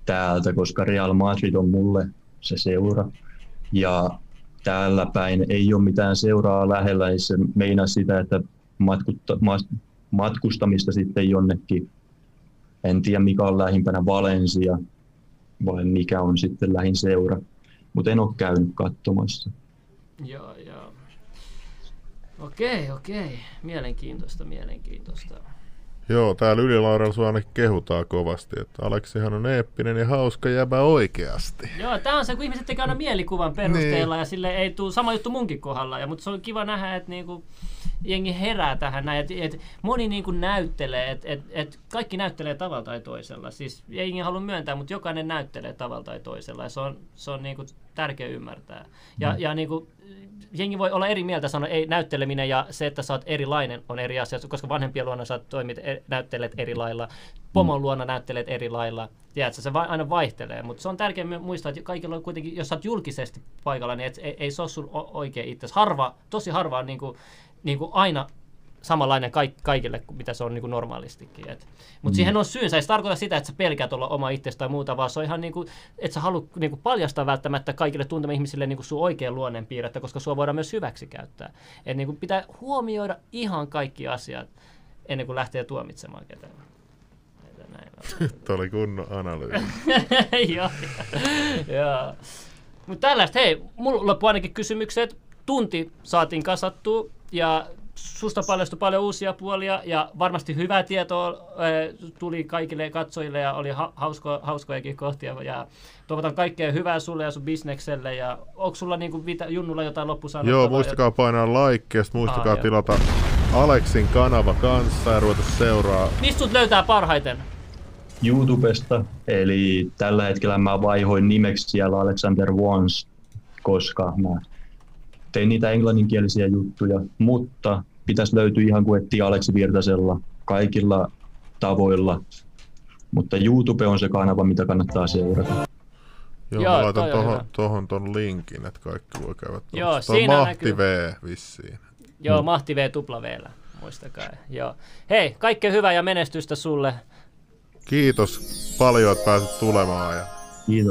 täältä, koska Real Madrid on mulle se seura. Ja täällä päin ei ole mitään seuraa lähellä, niin se meinaa sitä, että matkutta, matkustamista sitten jonnekin, en tiedä mikä on lähimpänä Valencia vai mikä on sitten lähin seura, mutta en ole käynyt katsomassa. Joo, joo. Okei, okei. Mielenkiintoista, mielenkiintoista. Joo, täällä Ylilauralla sua ainakin kehutaan kovasti, että Aleksihan on eeppinen ja hauska jäbä oikeasti. Joo, tää on se, kun ihmiset tekee aina mielikuvan perusteella niin. ja sille ei tule sama juttu munkin kohdalla. Ja, mutta se on kiva nähdä, että niinku, jengi herää tähän näin, että et, moni niinku näyttelee, että et, et kaikki näyttelee tavalla tai toisella. Siis jengi halua myöntää, mutta jokainen näyttelee tavalla tai toisella ja se on, se on niinku tärkeä ymmärtää. Ja, mm. ja niinku, jengi voi olla eri mieltä sanoa, ei näytteleminen ja se, että sä oot erilainen on eri asia, koska vanhempien luona sä toimit, e, näyttelet eri lailla, pomon mm. luona näyttelet eri lailla, tiedätkö, se va- aina vaihtelee, mutta se on tärkeää muistaa, että kaikilla on kuitenkin, jos sä oot julkisesti paikalla, niin et, ei, ei se ole sun oikea itse. Harva, tosi harva on niin kuin, niin kuin aina samanlainen kaik- kaikille, mitä se on niin kuin normaalistikin. Mutta mm. siihen on syynsä. Ei se tarkoita sitä, että sä pelkäät olla oma itsesi tai muuta, vaan se on ihan niin kuin, että sä haluat niin kuin paljastaa välttämättä kaikille tuntemille ihmisille niin kuin sun oikean luonnonpiirrettä, koska sua voidaan myös hyväksi käyttää. Et niin kuin pitää huomioida ihan kaikki asiat ennen kuin lähtee tuomitsemaan ketään. Tuo [LAUGHS] oli kunnon analyysi. [LAUGHS] joo, [LAUGHS] joo. Mutta tällaista, hei, mulla loppu ainakin kysymykset. Tunti saatiin kasattua ja susta paljastui paljon uusia puolia ja varmasti hyvää tietoa äh, tuli kaikille katsojille ja oli ha- hausko, hauskojakin kohtia ja toivotan kaikkea hyvää sulle ja sun bisnekselle ja onko sulla niinku vita, Junnulla jotain loppusanottavaa? Joo, muistakaa painaa like ja muistakaa ah, tilata joo. Aleksin kanava kanssa ja ruveta seuraa. Mistä sut löytää parhaiten? YouTubesta, eli tällä hetkellä mä vaihoin nimeksi siellä Alexander Wans, koska mä tein niitä englanninkielisiä juttuja, mutta pitäisi löytyä ihan kuin etsiä Aleksi Virtasella kaikilla tavoilla. Mutta YouTube on se kanava, mitä kannattaa seurata. Joo, Joo mä laitan tohon, tohon ton linkin, että kaikki voi käydä tuossa. Joo, siinä Mahti näkyy. V vissiin. Joo, hmm. Mahti V tupla V, muistakaa. Joo. Hei, kaikkea hyvää ja menestystä sulle. Kiitos paljon, että pääsit tulemaan ja